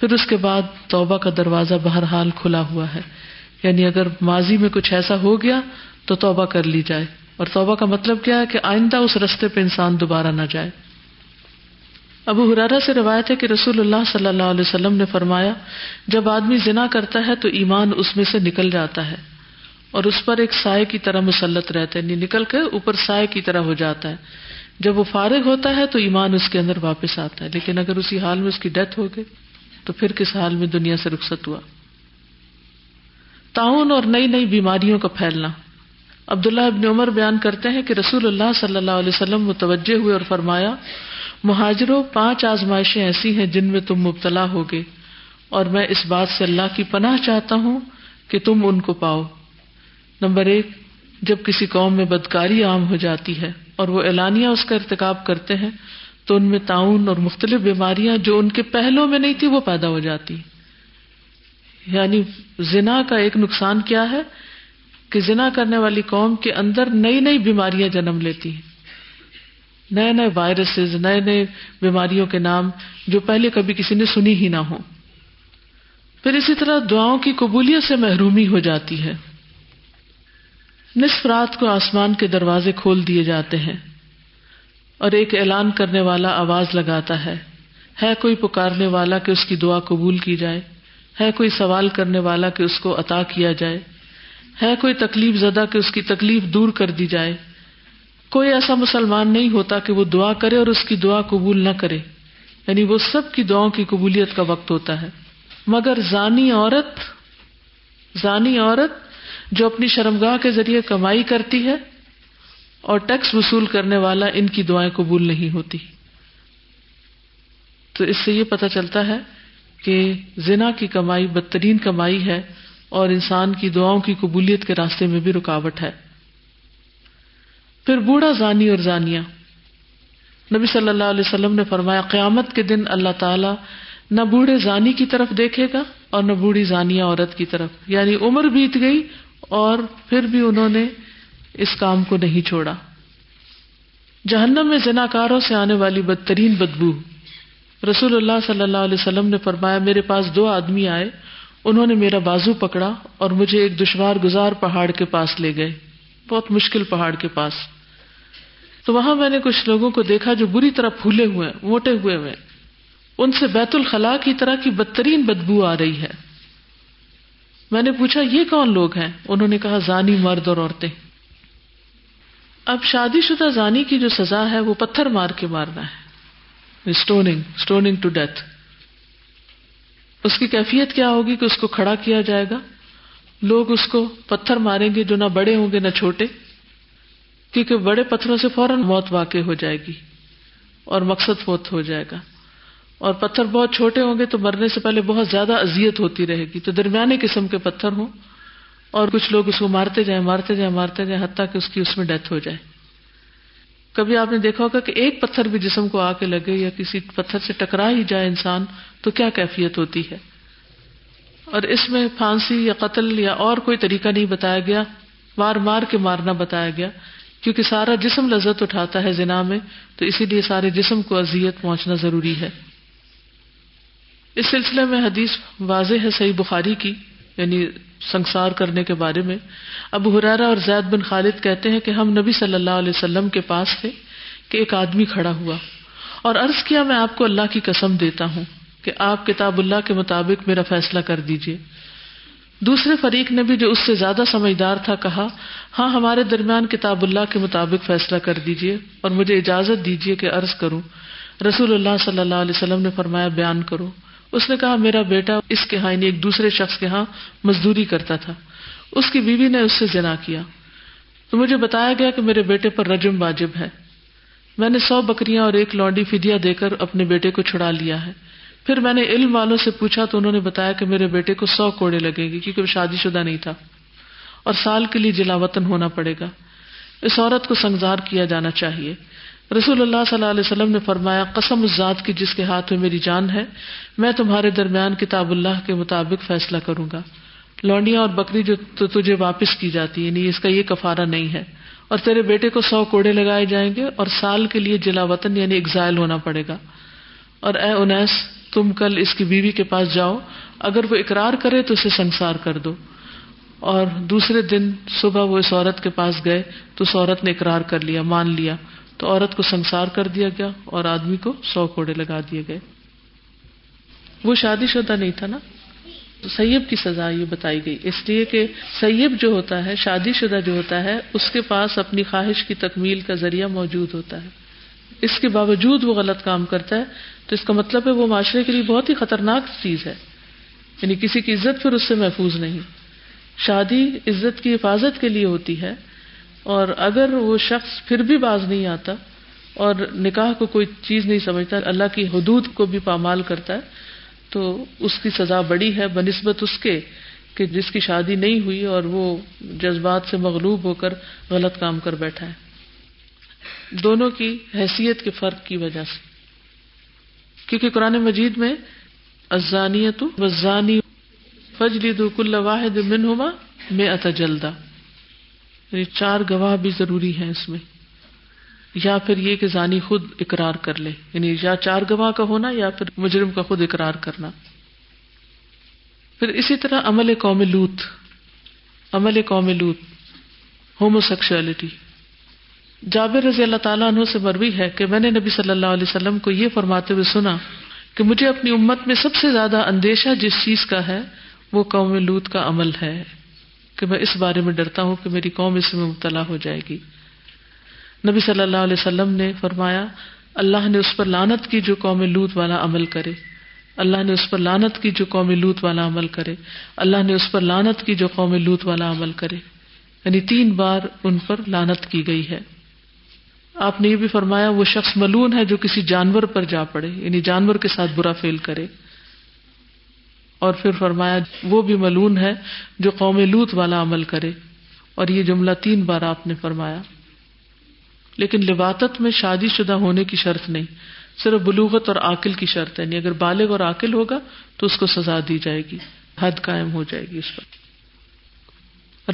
پھر اس کے بعد توبہ کا دروازہ بہرحال کھلا ہوا ہے۔ یعنی اگر ماضی میں کچھ ایسا ہو گیا تو توبہ کر لی جائے۔ اور توبہ کا مطلب کیا ہے کہ آئندہ اس رستے پہ انسان دوبارہ نہ جائے۔ ابو حرارا سے روایت ہے کہ رسول اللہ صلی اللہ علیہ وسلم نے فرمایا، جب آدمی زنا کرتا ہے تو ایمان اس میں سے نکل جاتا ہے۔ اور اس پر ایک سائے کی طرح مسلط رہتا ہے یعنی نکل کے اوپر سائے کی طرح ہو جاتا ہے۔ جب وہ فارغ ہوتا ہے تو ایمان اس کے اندر واپس آتا ہے، لیکن اگر اسی حال میں اس کی ڈیتھ ہو گئی تو پھر کس حال میں دنیا سے رخصت ہوا؟ تعاون اور نئی نئی بیماریوں کا پھیلنا۔ عبداللہ ابن عمر بیان کرتے ہیں کہ رسول اللہ صلی اللہ علیہ وسلم متوجہ ہوئے اور فرمایا، مہاجروں، پانچ آزمائشیں ایسی ہیں جن میں تم مبتلا ہوگے، اور میں اس بات سے اللہ کی پناہ چاہتا ہوں کہ تم ان کو پاؤ۔ نمبر ایک، جب کسی قوم میں بدکاری عام ہو جاتی ہے اور وہ اعلانیہ اس کا ارتکاب کرتے ہیں، تو ان میں تعاون اور مختلف بیماریاں جو ان کے پہلوں میں نہیں تھی وہ پیدا ہو جاتی۔ یعنی زنا کا ایک نقصان کیا ہے؟ کہ زنا کرنے والی قوم کے اندر نئی نئی بیماریاں جنم لیتی ہیں۔ نئے نئے وائرسز، نئے نئے بیماریوں کے نام جو پہلے کبھی کسی نے سنی ہی نہ ہو پھر اسی طرح دعاؤں کی قبولیت سے محرومی ہو جاتی ہے۔ نصف رات کو آسمان کے دروازے کھول دیے جاتے ہیں اور ایک اعلان کرنے والا آواز لگاتا ہے۔ ہے کوئی پکارنے والا کہ اس کی دعا قبول کی جائے؟ ہے کوئی سوال کرنے والا کہ اس کو عطا کیا جائے؟ ہے کوئی تکلیف زدہ کہ اس کی تکلیف دور کر دی جائے؟ کوئی ایسا مسلمان نہیں ہوتا کہ وہ دعا کرے اور اس کی دعا قبول نہ کرے۔ یعنی وہ سب کی دعاؤں کی قبولیت کا وقت ہوتا ہے۔ مگر زانی عورت زانی عورت جو اپنی شرمگاہ کے ذریعے کمائی کرتی ہے اور ٹیکس وصول کرنے والا ان کی دعائیں قبول نہیں ہوتی۔ تو اس سے یہ پتا چلتا ہے کہ زنا کی کمائی بدترین کمائی ہے اور انسان کی دعاؤں کی قبولیت کے راستے میں بھی رکاوٹ ہے۔ پھر بوڑھا زانی اور زانیہ۔ نبی صلی اللہ علیہ وسلم نے فرمایا، قیامت کے دن اللہ تعالی نہ بوڑھے زانی کی طرف دیکھے گا اور نہ بوڑھی زانیہ عورت کی طرف۔ یعنی عمر بیت گئی اور پھر بھی انہوں نے اس کام کو نہیں چھوڑا۔ جہنم میں زناکاروں سے آنے والی بدترین بدبو۔ رسول اللہ صلی اللہ علیہ وسلم نے فرمایا، میرے پاس دو آدمی آئے، انہوں نے میرا بازو پکڑا اور مجھے ایک دشوار گزار پہاڑ کے پاس لے گئے۔ بہت مشکل پہاڑ کے پاس۔ تو وہاں میں نے کچھ لوگوں کو دیکھا جو بری طرح پھولے ہوئے، موٹے ہوئے ہوئے۔ ان سے بیت الخلاء کی طرح کی بدترین بدبو آ رہی ہے۔ میں نے پوچھا، یہ کون لوگ ہیں؟ انہوں نے کہا، زانی مرد اور عورتیں۔ اب شادی شدہ زانی کی جو سزا ہے، وہ پتھر مار کے مارنا ہے۔ اسٹوننگ اسٹوننگ ٹو ڈیتھ اس کی کیفیت کیا ہوگی کہ اس کو کھڑا کیا جائے گا؟ لوگ اس کو پتھر ماریں گے جو نہ بڑے ہوں گے، نہ چھوٹے۔ کیونکہ بڑے پتھروں سے فوراً موت واقع ہو جائے گی اور مقصد فوت ہو جائے گا۔ اور پتھر بہت چھوٹے ہوں گے تو مرنے سے پہلے بہت زیادہ اذیت ہوتی رہے گی تو درمیانے قسم کے پتھر ہوں اور کچھ لوگ اس کو مارتے جائیں مارتے جائیں مارتے جائیں، حتیٰ کہ اس کی اس میں ڈیتھ ہو جائے۔ کبھی آپ نے دیکھا ہوگا کہ ایک پتھر بھی جسم کو آ کے لگے یا کسی پتھر سے ٹکرا ہی جائے انسان تو کیا کیفیت ہوتی ہے؟ اور اس میں پھانسی یا قتل یا اور کوئی طریقہ نہیں بتایا گیا، مار مار کے مارنا بتایا گیا، کیونکہ سارا جسم لذت اٹھاتا ہے زنا میں تو اسی لیے سارے جسم کو اذیت پہنچنا ضروری ہے۔ اس سلسلے میں حدیث واضح ہے صحیح بخاری کی یعنی سنسار کرنے کے بارے میں۔ ابو حرارا اور زید بن خالد کہتے ہیں کہ ہم نبی صلی اللہ علیہ وسلم کے پاس تھے کہ ایک آدمی کھڑا ہوا۔ اور عرض کیا میں آپ کو اللہ کی قسم دیتا ہوں کہ آپ کتاب اللہ کے مطابق میرا فیصلہ کر دیجیے دوسرے فریق نے بھی جو اس سے زیادہ سمجھدار تھا کہا ہاں ہمارے درمیان کتاب اللہ کے مطابق فیصلہ کر دیجیے اور مجھے اجازت دیجیے کہ عرض کروں۔ رسول اللہ صلی اللہ علیہ وسلم نے فرمایا، بیان کرو۔ اس نے کہا، میرا بیٹا اس کے ہاں یعنی ایک دوسرے شخص کے ہاں مزدوری کرتا تھا۔ اس کی بیوی نے اس سے جنا کیا۔ تو مجھے بتایا گیا کہ میرے بیٹے پر رجم واجب ہے۔ میں نے سو بکریاں اور ایک لانڈی فدیا دے کر اپنے بیٹے کو چھڑا لیا ہے۔ پھر میں نے علم والوں سے پوچھا تو انہوں نے بتایا کہ میرے بیٹے کو سو کوڑے لگیں گے کیونکہ وہ شادی شدہ نہیں تھا۔ اور سال کے لیے جلا وطن ہونا پڑے گا۔ اس عورت کو سنگزار کیا جانا چاہیے۔ رسول اللہ صلی اللہ علیہ وسلم نے فرمایا، قسم اس ذات کی جس کے ہاتھ میں میری جان ہے، میں تمہارے درمیان کتاب اللہ کے مطابق فیصلہ کروں گا۔ لونڈیاں اور بکری جو تجھے واپس کی جاتی یعنی اس کا یہ کفارہ نہیں ہے۔ اور تیرے بیٹے کو سو کوڑے لگائے جائیں گے اور سال کے لیے جلا وطن یعنی ایگزائل ہونا پڑے گا۔ اور اے انیس، تم کل اس کی بیوی کے پاس جاؤ۔ اگر وہ اقرار کرے تو اسے سنسار کر دو۔ اور دوسرے دن صبح وہ اس عورت کے پاس گئے، تو اس عورت نے اقرار کر لیا، مان لیا۔ تو عورت کو سنسار کر دیا گیا اور آدمی کو سو کوڑے لگا دیے گئے۔ وہ شادی شدہ نہیں تھا نا؟ سیب کی سزا یہ بتائی گئی۔ اس لیے کہ سیب جو ہوتا ہے، شادی شدہ جو ہوتا ہے، اس کے پاس اپنی خواہش کی تکمیل کا ذریعہ موجود ہوتا ہے۔ اس کے باوجود وہ غلط کام کرتا ہے۔ تو اس کا مطلب ہے وہ معاشرے کے لیے بہت ہی خطرناک چیز ہے۔ یعنی کسی کی عزت پھر اس سے محفوظ نہیں۔ شادی عزت کی حفاظت کے لیے ہوتی ہے۔ اور اگر وہ شخص پھر بھی باز نہیں آتا اور نکاح کو کوئی چیز نہیں سمجھتا، اللہ کی حدود کو بھی پامال کرتا ہے، تو اس کی سزا بڑی ہے، بنسبت اس کے کہ جس کی شادی نہیں ہوئی اور وہ جذبات سے مغلوب ہو کر غلط کام کر بیٹھا ہے۔ دونوں کی حیثیت کے فرق کی وجہ سے۔ کیونکہ قرآن مجید میں ازانیت وزانی فجلی دو کل واحد منہما میں اتجلدہ یعنی چار گواہ بھی ضروری ہیں اس میں۔ یا پھر یہ کہ زانی خود اقرار کر لے۔ یعنی یا چار گواہ کا ہونا یا پھر مجرم کا خود اقرار کرنا۔ پھر اسی طرح عمل قوم لوت۔ عمل قوم لوت۔ ہومو سیکشلٹی جابر رضی اللہ تعالیٰ عنہ سے مروی ہے کہ میں نے نبی صلی اللہ علیہ وسلم کو یہ فرماتے ہوئے سنا کہ مجھے اپنی امت میں سب سے زیادہ اندیشہ جس چیز کا ہے وہ قوم لوت کا عمل ہے۔ کہ میں اس بارے میں ڈرتا ہوں کہ میری قوم اس میں مبتلا ہو جائے گی۔ نبی صلی اللہ علیہ وسلم نے فرمایا، اللہ نے اس پر لانت کی جو قوم لوت والا عمل کرے۔ اللہ نے اس پر لانت کی جو قوم لوت والا عمل کرے۔ اللہ نے اس پر لانت کی جو قوم لوت والا عمل کرے۔ یعنی تین بار ان پر لانت کی گئی ہے۔ آپ نے یہ بھی فرمایا، وہ شخص ملون ہے جو کسی جانور پر جا پڑے یعنی جانور کے ساتھ برا فیل کرے۔ اور پھر فرمایا، وہ بھی ملون ہے جو قوم لوت والا عمل کرے۔ اور یہ جملہ تین بار آپ نے فرمایا۔ لیکن لباطت میں شادی شدہ ہونے کی شرط نہیں، صرف بلوغت اور عقل کی شرط ہے۔ یعنی اگر بالغ اور عقل ہوگا تو اس کو سزا دی جائے گی، حد قائم ہو جائے گی اس پر۔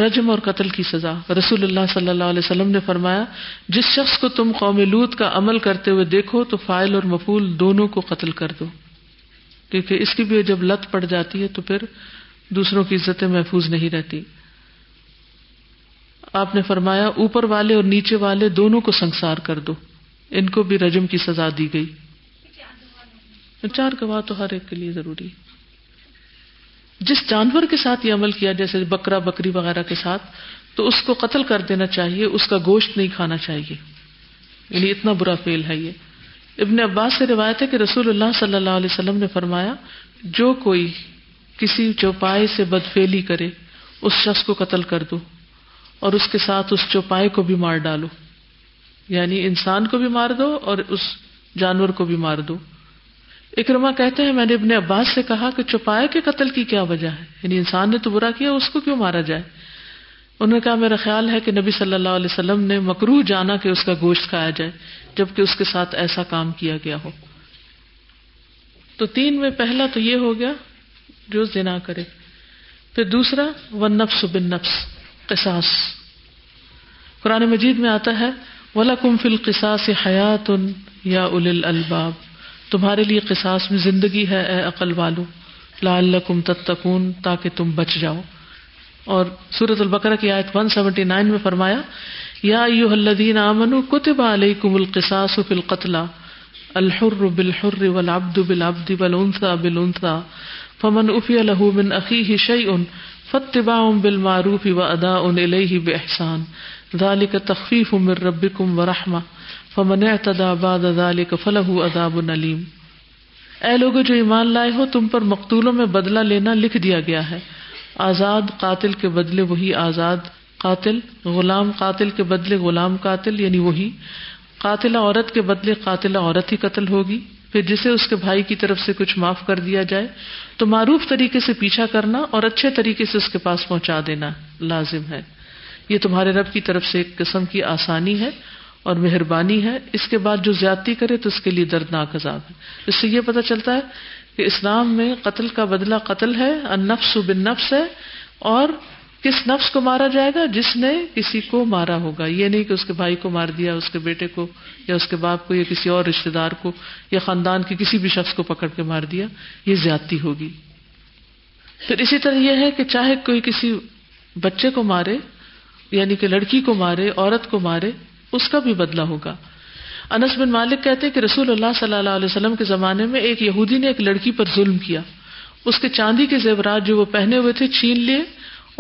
رجم اور قتل کی سزا۔ رسول اللہ صلی اللہ علیہ وسلم نے فرمایا، جس شخص کو تم قوم لوت کا عمل کرتے ہوئے دیکھو تو فائل اور مفول دونوں کو قتل کر دو۔ کیونکہ اس کی بھی جب لت پڑ جاتی ہے تو پھر دوسروں کی عزتیں محفوظ نہیں رہتی۔ آپ نے فرمایا، اوپر والے اور نیچے والے دونوں کو سنسار کر دو۔ ان کو بھی رجم کی سزا دی گئی۔ چار گواہ تو ہر ایک کے لیے ضروری جس جانور کے ساتھ یہ عمل کیا، جیسے بکرا، بکری وغیرہ کے ساتھ، تو اس کو قتل کر دینا چاہیے، اس کا گوشت نہیں کھانا چاہیے۔ یعنی اتنا برا فیل ہے یہ۔ ابن عباس سے روایت ہے کہ رسول اللہ صلی اللہ علیہ وسلم نے فرمایا، جو کوئی کسی چوپائے سے بدفیلی کرے، اس شخص کو قتل کر دو اور اس کے ساتھ اس چوپائے کو بھی مار ڈالو۔ یعنی انسان کو بھی مار دو اور اس جانور کو بھی مار دو۔ اکرما کہتے ہیں، میں نے ابن عباس سے کہا کہ چوپائے کے قتل کی کیا وجہ ہے؟ یعنی انسان نے تو برا کیا، اس کو کیوں مارا جائے؟ انہوں نے کہا، میرا خیال ہے کہ نبی صلی اللہ علیہ وسلم نے مکرو جانا کہ اس کا گوشت کھایا جائے۔ جبکہ اس کے ساتھ ایسا کام کیا گیا ہو۔ تو تین میں پہلا تو یہ ہو گیا، جو زنا کرے۔ پھر دوسرا و نفس بن نفس قصاص۔ قرآن مجید میں آتا ہے ولا کم فل قصاص حیات یا اول الباب تمہارے لیے قصاص میں زندگی ہے، اے عقل والو۔ لا اللہ تتقون، تاکہ تم بچ جاؤ۔ اور سورت البقرہ کی آیت 179 میں فرمایا یا ایوہ الذین آمنوا کتب علیکم القصاص فی القتل الحر بالحر والعبد بالعبد والانثى بالانثى فمن افی له من اخیه شیء فاتباع بالمعروف واداء الیہ باحسان ذلك تخفیف من ربکم ورحمہ فمن اعتدى بعد ذلك فله عذاب علیم اے لوگوں جو ایمان لائے ہو تم پر مقتولوں میں بدلہ لینا لکھ دیا گیا ہے آزاد قاتل کے بدلے وہی آزاد قاتل، غلام قاتل کے بدلے غلام قاتل یعنی وہی۔ قاتل عورت کے بدلے قاتل عورت ہی قتل ہوگی۔ پھر جسے اس کے بھائی کی طرف سے کچھ معاف کر دیا جائے، تو معروف طریقے سے پیچھا کرنا اور اچھے طریقے سے اس کے پاس پہنچا دینا لازم ہے۔ یہ تمہارے رب کی طرف سے ایک قسم کی آسانی ہے اور مہربانی ہے۔ اس کے بعد جو زیادتی کرے تو اس کے لیے دردناک عذاب ہے۔ اس سے یہ پتا چلتا ہے کہ اسلام میں قتل کا بدلہ قتل ہے نفس بن نفس ہے اور کس نفس کو مارا جائے گا؟ جس نے کسی کو مارا ہوگا۔ یہ نہیں کہ اس کے بھائی کو مار دیا، اس کے بیٹے کو یا اس کے باپ کو یا کسی اور رشتے دار کو یا خاندان کے کسی بھی شخص کو پکڑ کے مار دیا، یہ زیادتی ہوگی۔ پھر اسی طرح یہ ہے کہ چاہے کوئی کسی بچے کو مارے یعنی کہ لڑکی کو مارے، عورت کو مارے، اس کا بھی بدلہ ہوگا۔ انس بن مالک کہتے کہ رسول اللہ صلی اللہ علیہ وسلم کے زمانے میں ایک یہودی نے ایک لڑکی پر ظلم کیا۔ اس کے چاندی کے زیورات جو وہ پہنے ہوئے تھے چھین لیے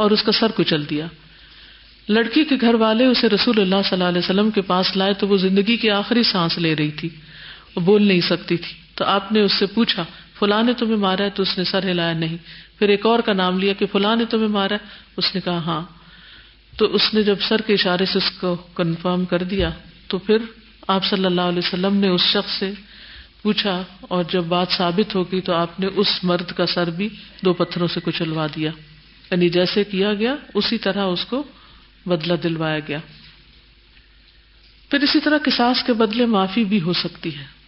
اور اس کا سر کچل دیا۔ لڑکی کے گھر والے اسے رسول اللہ صلی اللہ علیہ وسلم کے پاس لائے تو وہ زندگی کی آخری سانس لے رہی تھی۔ وہ بول نہیں سکتی تھی۔ تو آپ نے اس سے پوچھا، فلاں نے تمہیں مارا ہے تو اس نے سر ہلایا نہیں۔ پھر ایک اور کا نام لیا کہ فلاں نے تمہیں مارا ہے؟ اس نے کہا ہاں۔ تو اس نے جب سر کے اشارے سے اس کو کنفرم کر دیا، تو پھر آپ صلی اللہ علیہ وسلم نے اس شخص سے پوچھا اور جب بات ثابت ہوگی تو آپ نے اس مرد کا سر بھی دو پتھروں سے کچلوا دیا۔ یعنی جیسے کیا گیا، اسی طرح اس کو بدلہ دلوایا گیا۔ پھر اسی طرح کساس کے بدلے معافی بھی ہو سکتی ہے۔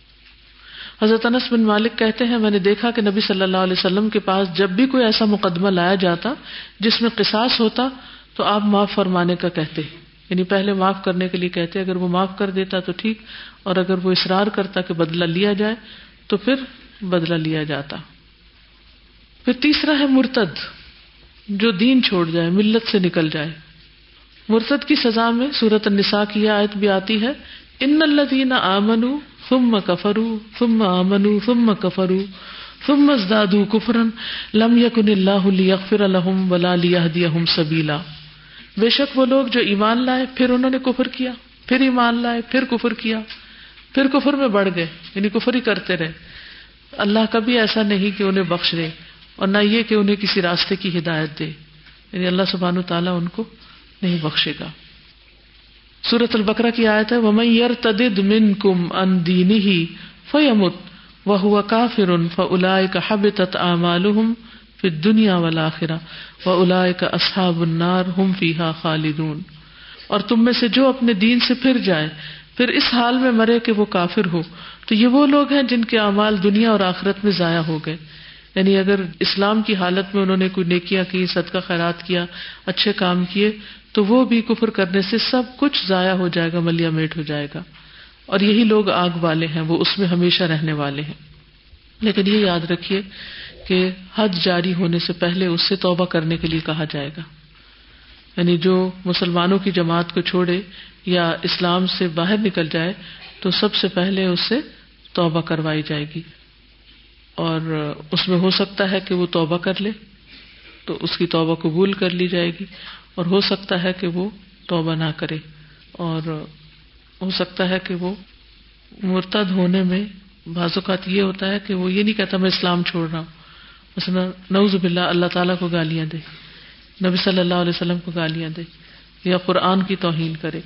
حضرت انس بن مالک کہتے ہیں، میں نے دیکھا کہ نبی صلی اللہ علیہ وسلم کے پاس جب بھی کوئی ایسا مقدمہ لایا جاتا، جس میں قصاص ہوتا، تو آپ معاف فرمانے کا کہتے۔ یعنی پہلے معاف کرنے کے لیے کہتے، اگر وہ معاف کر دیتا تو ٹھیک، اور اگر وہ اصرار کرتا کہ بدلہ لیا جائے، تو پھر بدلہ لیا جاتا۔ پھر تیسرا ہے مرتد۔ جو دین چھوڑ جائے، ملت سے نکل جائے۔ مرتد کی سزا میں سورت النساء کی آیت بھی آتی ہے، ان الذین آمنوا ثم کفروا، ثم آمنوا، ثم کفروا، ثم ازدادوا كفرا لم يكن الله ليغفر لهم ولا ليهديهم سبيلا بے شک وہ لوگ جو ایمان لائے، پھر انہوں نے کفر کیا، پھر ایمان لائے، پھر کفر کیا، پھر کفر میں بڑھ گئے یعنی کفر ہی کرتے رہے۔ اللہ کا بھی ایسا نہیں کہ انہیں بخش دے۔ اور نہ یہ کہ انہیں کسی راستے کی ہدایت دے۔ یعنی اللہ سبحان و تعالیٰ ان کو نہیں بخشے گا۔ سورت البقرہ کی آیت ہے، وَمَن يَرْتَدِدْ مِنْكُمْ أَن دِينِهِ فَيَمُتْ وَهُوَ كَافِرٌ فَأُولَئِكَ حَبِطَتْ أَعْمَالُهُمْ فی دنیا والا آخرا و الا کا اصحاب النار اور تم میں سے جو اپنے دین سے پھر جائے، پھر اس حال میں مرے کہ وہ کافر ہو۔ تو یہ وہ لوگ ہیں جن کے اعمال دنیا اور آخرت میں ضائع ہو گئے۔ یعنی اگر اسلام کی حالت میں انہوں نے کوئی نیکیاں کی، صدقہ خیرات کیا، اچھے کام کیے، تو وہ بھی کفر کرنے سے سب کچھ ضائع ہو جائے گا ملیا میٹ ہو جائے گا۔ اور یہی لوگ آگ والے ہیں، وہ اس میں ہمیشہ رہنے والے ہیں۔ لیکن یہ یاد رکھیے کہ حد جاری ہونے سے پہلے اس سے توبہ کرنے کے لیے کہا جائے گا۔ یعنی جو مسلمانوں کی جماعت کو چھوڑے یا اسلام سے باہر نکل جائے، تو سب سے پہلے اس سے توبہ کروائی جائے گی۔ اور اس میں ہو سکتا ہے کہ وہ توبہ کر لے، تو اس کی توبہ قبول کر لی جائے گی، اور ہو سکتا ہے کہ وہ توبہ نہ کرے، اور ہو سکتا ہے کہ وہ مرتد ہونے میں بعض اوقات یہ ہوتا ہے کہ وہ یہ نہیں کہتا میں اسلام چھوڑ رہا ہوں۔ مثلا نوز باللہ، اللہ تعالیٰ کو گالیاں دے، نبی صلی اللہ علیہ وسلم کو گالیاں دے، یا قرآن کی توہین کرے،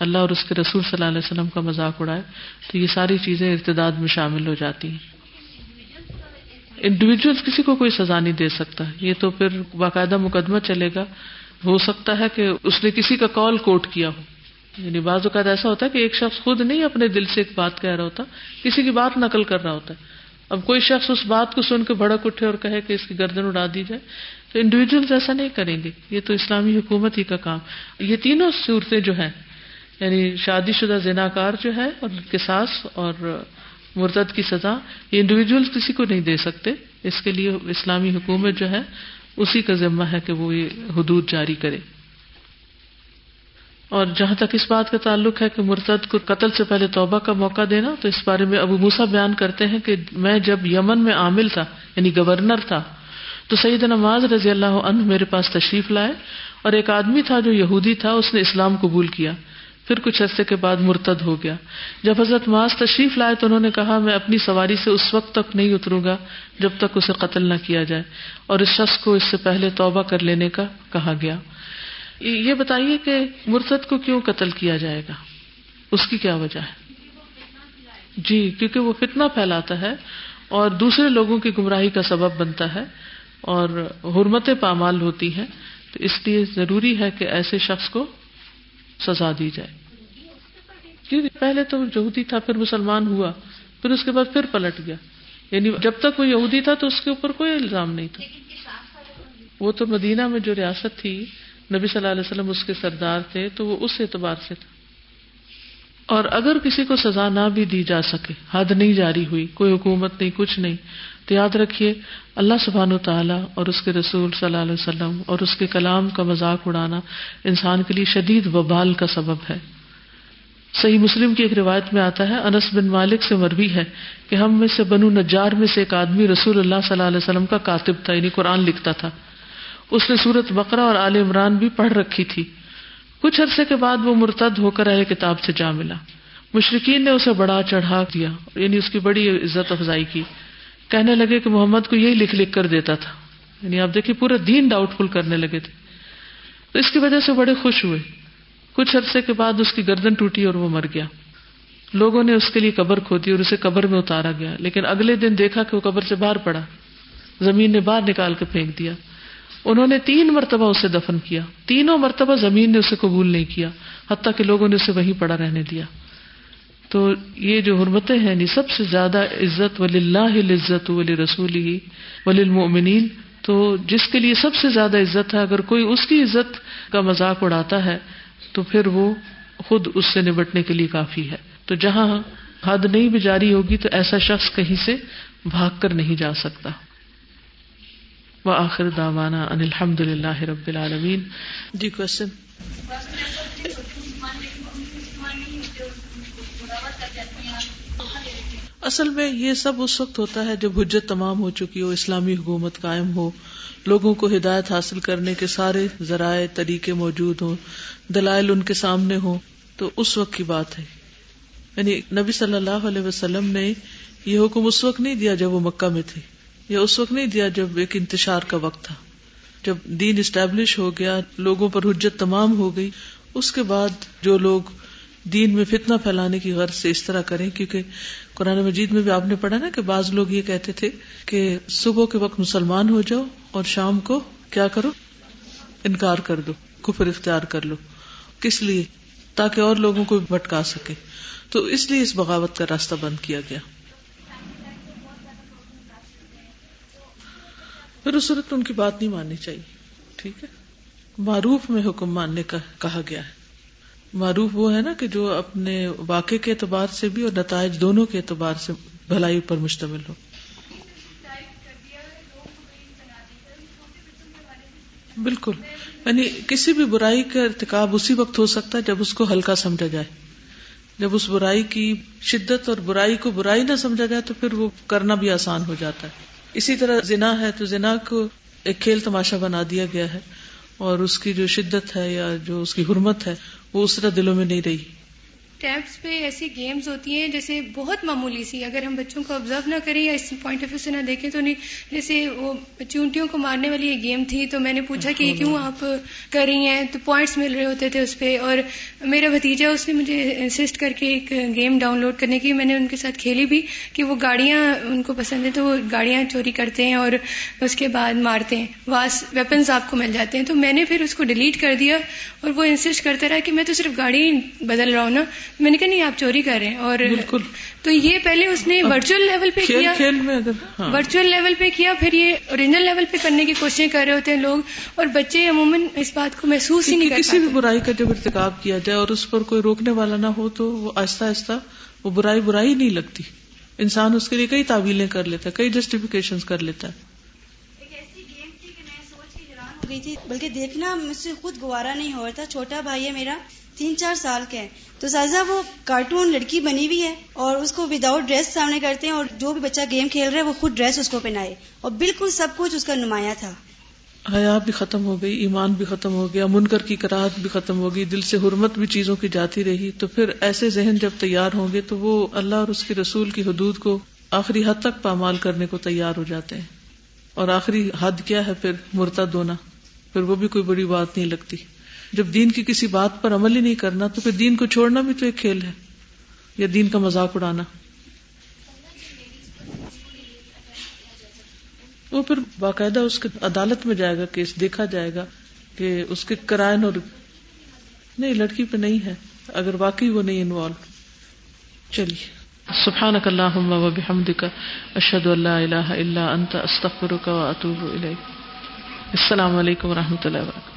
اللہ اور اس کے رسول صلی اللہ علیہ وسلم کا مذاق اڑائے، تو یہ ساری چیزیں ارتداد میں شامل ہو جاتی ہیں۔ انڈیویجل کسی کو کوئی سزا نہیں دے سکتا۔ یہ تو پھر باقاعدہ مقدمہ چلے گا۔ ہو سکتا ہے کہ اس نے کسی کا کال کوٹ کیا ہو۔ یعنی بعض اوقات ایسا ہوتا ہے کہ ایک شخص خود نہیں اپنے دل سے ایک بات کہہ رہا ہوتا، کسی کی بات نقل کر رہا ہوتا۔ ہے اب کوئی شخص اس بات کو سن کے بڑک اٹھے اور کہے کہ اس کی گردن اڑا دی جائے، تو انڈیویجل ایسا نہیں کریں گے۔ یہ تو اسلامی حکومت ہی کا کام۔ یہ تینوں صورتیں جو ہیں یعنی شادی شدہ زناکار جو ہے اور قصاص اور مرتد کی سزا یہ انڈیویجل کسی کو نہیں دے سکتے۔ اس کے لیے اسلامی حکومت جو ہے، اسی کا ذمہ ہے کہ وہ یہ حدود جاری کرے۔ اور جہاں تک اس بات کا تعلق ہے کہ مرتد کو قتل سے پہلے توبہ کا موقع دینا، تو اس بارے میں ابو موسا بیان کرتے ہیں کہ میں جب یمن میں عامل تھا یعنی گورنر تھا، تو سعید نماز رضی اللہ عنہ میرے پاس تشریف لائے۔ اور ایک آدمی تھا جو یہودی تھا، اس نے اسلام قبول کیا۔ پھر کچھ عرصے کے بعد مرتد ہو گیا۔ جب حضرت معاذ تشریف لائے تو انہوں نے کہا، میں اپنی سواری سے اس وقت تک نہیں اتروں گا جب تک اسے قتل نہ کیا جائے۔ اور اس شخص کو اس سے پہلے توبہ کر لینے کا کہا گیا۔ یہ بتائیے کہ مرتد کو کیوں قتل کیا جائے گا؟ اس کی کیا وجہ ہے؟ جی کیونکہ وہ فتنہ پھیلاتا ہے اور دوسرے لوگوں کی گمراہی کا سبب بنتا ہے اور حرمتیں پامال ہوتی ہیں۔ تو اس لیے ضروری ہے کہ ایسے شخص کو سزا دی جائے۔ کیونکہ پہلے تو یہودی تھا، پھر مسلمان ہوا، پھر اس کے بعد پھر پلٹ گیا۔ یعنی جب تک وہ یہودی تھا تو اس کے اوپر کوئی الزام نہیں تھا۔ وہ تو مدینہ میں جو ریاست تھی، نبی صلی اللہ علیہ وسلم اس کے سردار تھے، تو وہ اس اعتبار سے تھا۔ اور اگر کسی کو سزا نہ بھی دی جا سکے، حد نہیں جاری ہوئی، کوئی حکومت نہیں، کچھ نہیں تو یاد رکھیے، اللہ سبحان و تعالیٰ اور اس کے رسول صلی اللہ علیہ وسلم اور اس کے کلام کا مذاق اڑانا انسان کے لیے شدید وبال کا سبب ہے۔ صحیح مسلم کی ایک روایت میں آتا ہے، انس بن مالک سے مربی ہے کہ ہم میں سے بنو نجار میں سے ایک آدمی رسول اللہ صلی اللہ علیہ وسلم کا کاتب تھا یعنی قرآن لکھتا تھا۔ اس نے سورت بقرہ اور عال عمران بھی پڑھ رکھی تھی۔ کچھ عرصے کے بعد وہ مرتد ہو کر اہل کتاب سے جا ملا۔ مشرقین نے اسے بڑا چڑھا دیا یعنی اس کی بڑی عزت افزائی کی۔ کہنے لگے کہ محمد کو یہی لکھ لکھ کر دیتا تھا۔ یعنی آپ دیکھیے پورا دین ڈاؤٹ فل کرنے لگے تھے۔ تو اس کی وجہ سے بڑے خوش ہوئے۔ کچھ عرصے کے بعد اس کی گردن ٹوٹی اور وہ مر گیا۔ لوگوں نے اس کے لیے قبر کھودی اور اسے قبر میں اتارا گیا۔ لیکن اگلے دن دیکھا کہ وہ قبر سے باہر پڑا۔ زمین نے باہر نکال کے پھینک دیا۔ انہوں نے تین مرتبہ اسے دفن کیا۔ تینوں مرتبہ زمین نے اسے قبول نہیں کیا۔ حتیٰ کہ لوگوں نے اسے وہیں پڑا رہنے دیا۔ تو یہ جو حرمتیں ہیں یعنی سب سے زیادہ عزت ولی اللہ عزت ولی رسول ہی ولی المؤمنین تو جس کے لیے سب سے زیادہ عزت ہے، اگر کوئی اس کی عزت کا مذاق اڑاتا ہے، تو پھر وہ خود اس سے نبٹنے کے لیے کافی ہے۔ تو جہاں حد نہیں بھی جاری ہوگی، تو ایسا شخص کہیں سے بھاگ کر نہیں جا سکتا۔ وآخر دعوانا ان الحمد للہ رب العالمین جی کوشچن اصل میں یہ سب اس وقت ہوتا ہے جب حجت تمام ہو چکی ہو، اسلامی حکومت قائم ہو۔ لوگوں کو ہدایت حاصل کرنے کے سارے ذرائع، طریقے موجود ہوں، دلائل ان کے سامنے ہوں۔ تو اس وقت کی بات ہے۔ یعنی نبی صلی اللہ علیہ وسلم نے یہ حکم اس وقت نہیں دیا جب وہ مکہ میں تھے یہ اس وقت نہیں دیا جب ایک انتشار کا وقت تھا۔ جب دین اسٹیبلش ہو گیا، لوگوں پر حجت تمام ہو گئی، اس کے بعد جو لوگ دین میں فتنا پھیلانے کی غرض سے اس طرح کریں، کیونکہ قرآن مجید میں بھی آپ نے پڑھا نا کہ بعض لوگ یہ کہتے تھے کہ صبح کے وقت مسلمان ہو جاؤ اور شام کو کیا کرو؟ انکار کر دو، کفر اختیار کر لو۔ کس لیے؟ تاکہ اور لوگوں کو بھٹکا سکے۔ تو اس لیے اس بغاوت کا راستہ بند کیا گیا۔ پھر اس صورت میں ان کی بات نہیں ماننی چاہیے، ٹھیک ہے؟ معروف میں حکم ماننے کا کہا گیا ہے۔ معروف وہ ہے نا کہ جو اپنے واقع کے اعتبار سے بھی اور نتائج دونوں کے اعتبار سے بھلائی پر مشتمل ہو۔ بالکل۔ یعنی کسی بھی برائی کا ارتکاب اسی وقت ہو سکتا ہے جب اس کو ہلکا سمجھا جائے۔ جب اس برائی کی شدت اور برائی کو برائی نہ سمجھا جائے تو پھر وہ کرنا بھی آسان ہو جاتا ہے۔ اسی طرح زنا ہے تو زنا کو ایک کھیل تماشا بنا دیا گیا ہے۔ اور اس کی جو شدت ہے یا جو اس کی حرمت ہے وہ اس طرح دلوں میں نہیں رہی۔ ٹیبس پہ ایسی گیمز ہوتی ہیں جیسے بہت معمولی سی، اگر ہم بچوں کو آبزرو نہ کریں یا اس پوائنٹ آف ویو سے نہ دیکھیں تو نہیں جیسے وہ چونٹیوں کو مارنے والی ایک گیم تھی تو میں نے پوچھا کہ یہ کیوں آپ کر رہی ہیں؟ تو پوائنٹس مل رہے ہوتے تھے اس پہ اور میرا بھتیجا اس نے مجھے انسسٹ کر کے ایک گیم ڈاؤن لوڈ کرنے کی، میں نے ان کے ساتھ کھیلی بھی کہ وہ گاڑیاں ان کو پسند ہیں تو وہ گاڑیاں چوری کرتے ہیں اور اس کے بعد مارتے ہیں۔ واس ویپنز آپ کو مل جاتے ہیں۔ تو میں نے پھر اس کو ڈیلیٹ کر دیا اور وہ انسسٹ کرتا رہا کہ میں تو صرف گاڑی بدل رہا ہوں نا۔ میں نے کہا نہیں آپ چوری کر رہے ہیں اور بالکل۔ تو یہ پہلے اس نے ورچوئل لیول پہ کیا۔ ورچوئل لیول پہ کیا پھر یہ اوریجنل لیول پہ کرنے کی کوششیں کر رہے ہوتے ہیں لوگ اور بچے عموماً اس بات کو محسوس ہی نہیں کرتے کسی بھی برائی کا جب ارتکاب کیا جائے اور اس پر کوئی روکنے والا نہ ہو تو وہ آہستہ آہستہ وہ برائی برائی نہیں لگتی۔ انسان اس کے لیے کئی تعویلیں کر لیتا ہے کئی جسٹیفکیشن کر لیتا ہے۔ بلکہ دیکھنا مجھ سے خود گوارا نہیں ہو رہا تھا چھوٹا بھائی ہے میرا۔ تین چار سال کے ہیں۔ تو سازا وہ کارٹون لڑکی بنی ہوئی ہے اور اس کو وداؤٹ ڈریس سامنے کرتے ہیں اور جو بھی بچہ گیم کھیل رہا ہے وہ خود ڈریس اس کو پہنائے۔ اور بالکل سب کچھ اس کا نمایاں تھا۔ حیا بھی ختم ہو گئی، ایمان بھی ختم ہو گیا، منکر کی کراہت بھی ختم ہو گئی، دل سے حرمت بھی چیزوں کی جاتی رہی۔ تو پھر ایسے ذہن جب تیار ہوں گے تو وہ اللہ اور اس کے رسول کی حدود کو آخری حد تک پامال کرنے کو تیار ہو جاتے ہیں۔ اور آخری حد کیا ہے پھر مرتد ہونا۔ پھر وہ بھی کوئی بڑی بات نہیں لگتی۔ جب دین کی کسی بات پر عمل ہی نہیں کرنا تو پھر دین کو چھوڑنا بھی تو ایک کھیل ہے یا دین کا مذاق اڑانا وہ پھر باقاعدہ اس کے عدالت میں جائے گا کیس دیکھا جائے گا کہ اس کے کرائن اور نہیں، لڑکی پہ نہیں ہے۔ اگر واقعی وہ نہیں انوالو چلیے۔ سبحان اللہ و بحمدک اشد اللہ اللہ اللہ انت، استغفرک و اتوب الیک۔ السلام علیکم و رحمۃ اللہ وبرکاتہ۔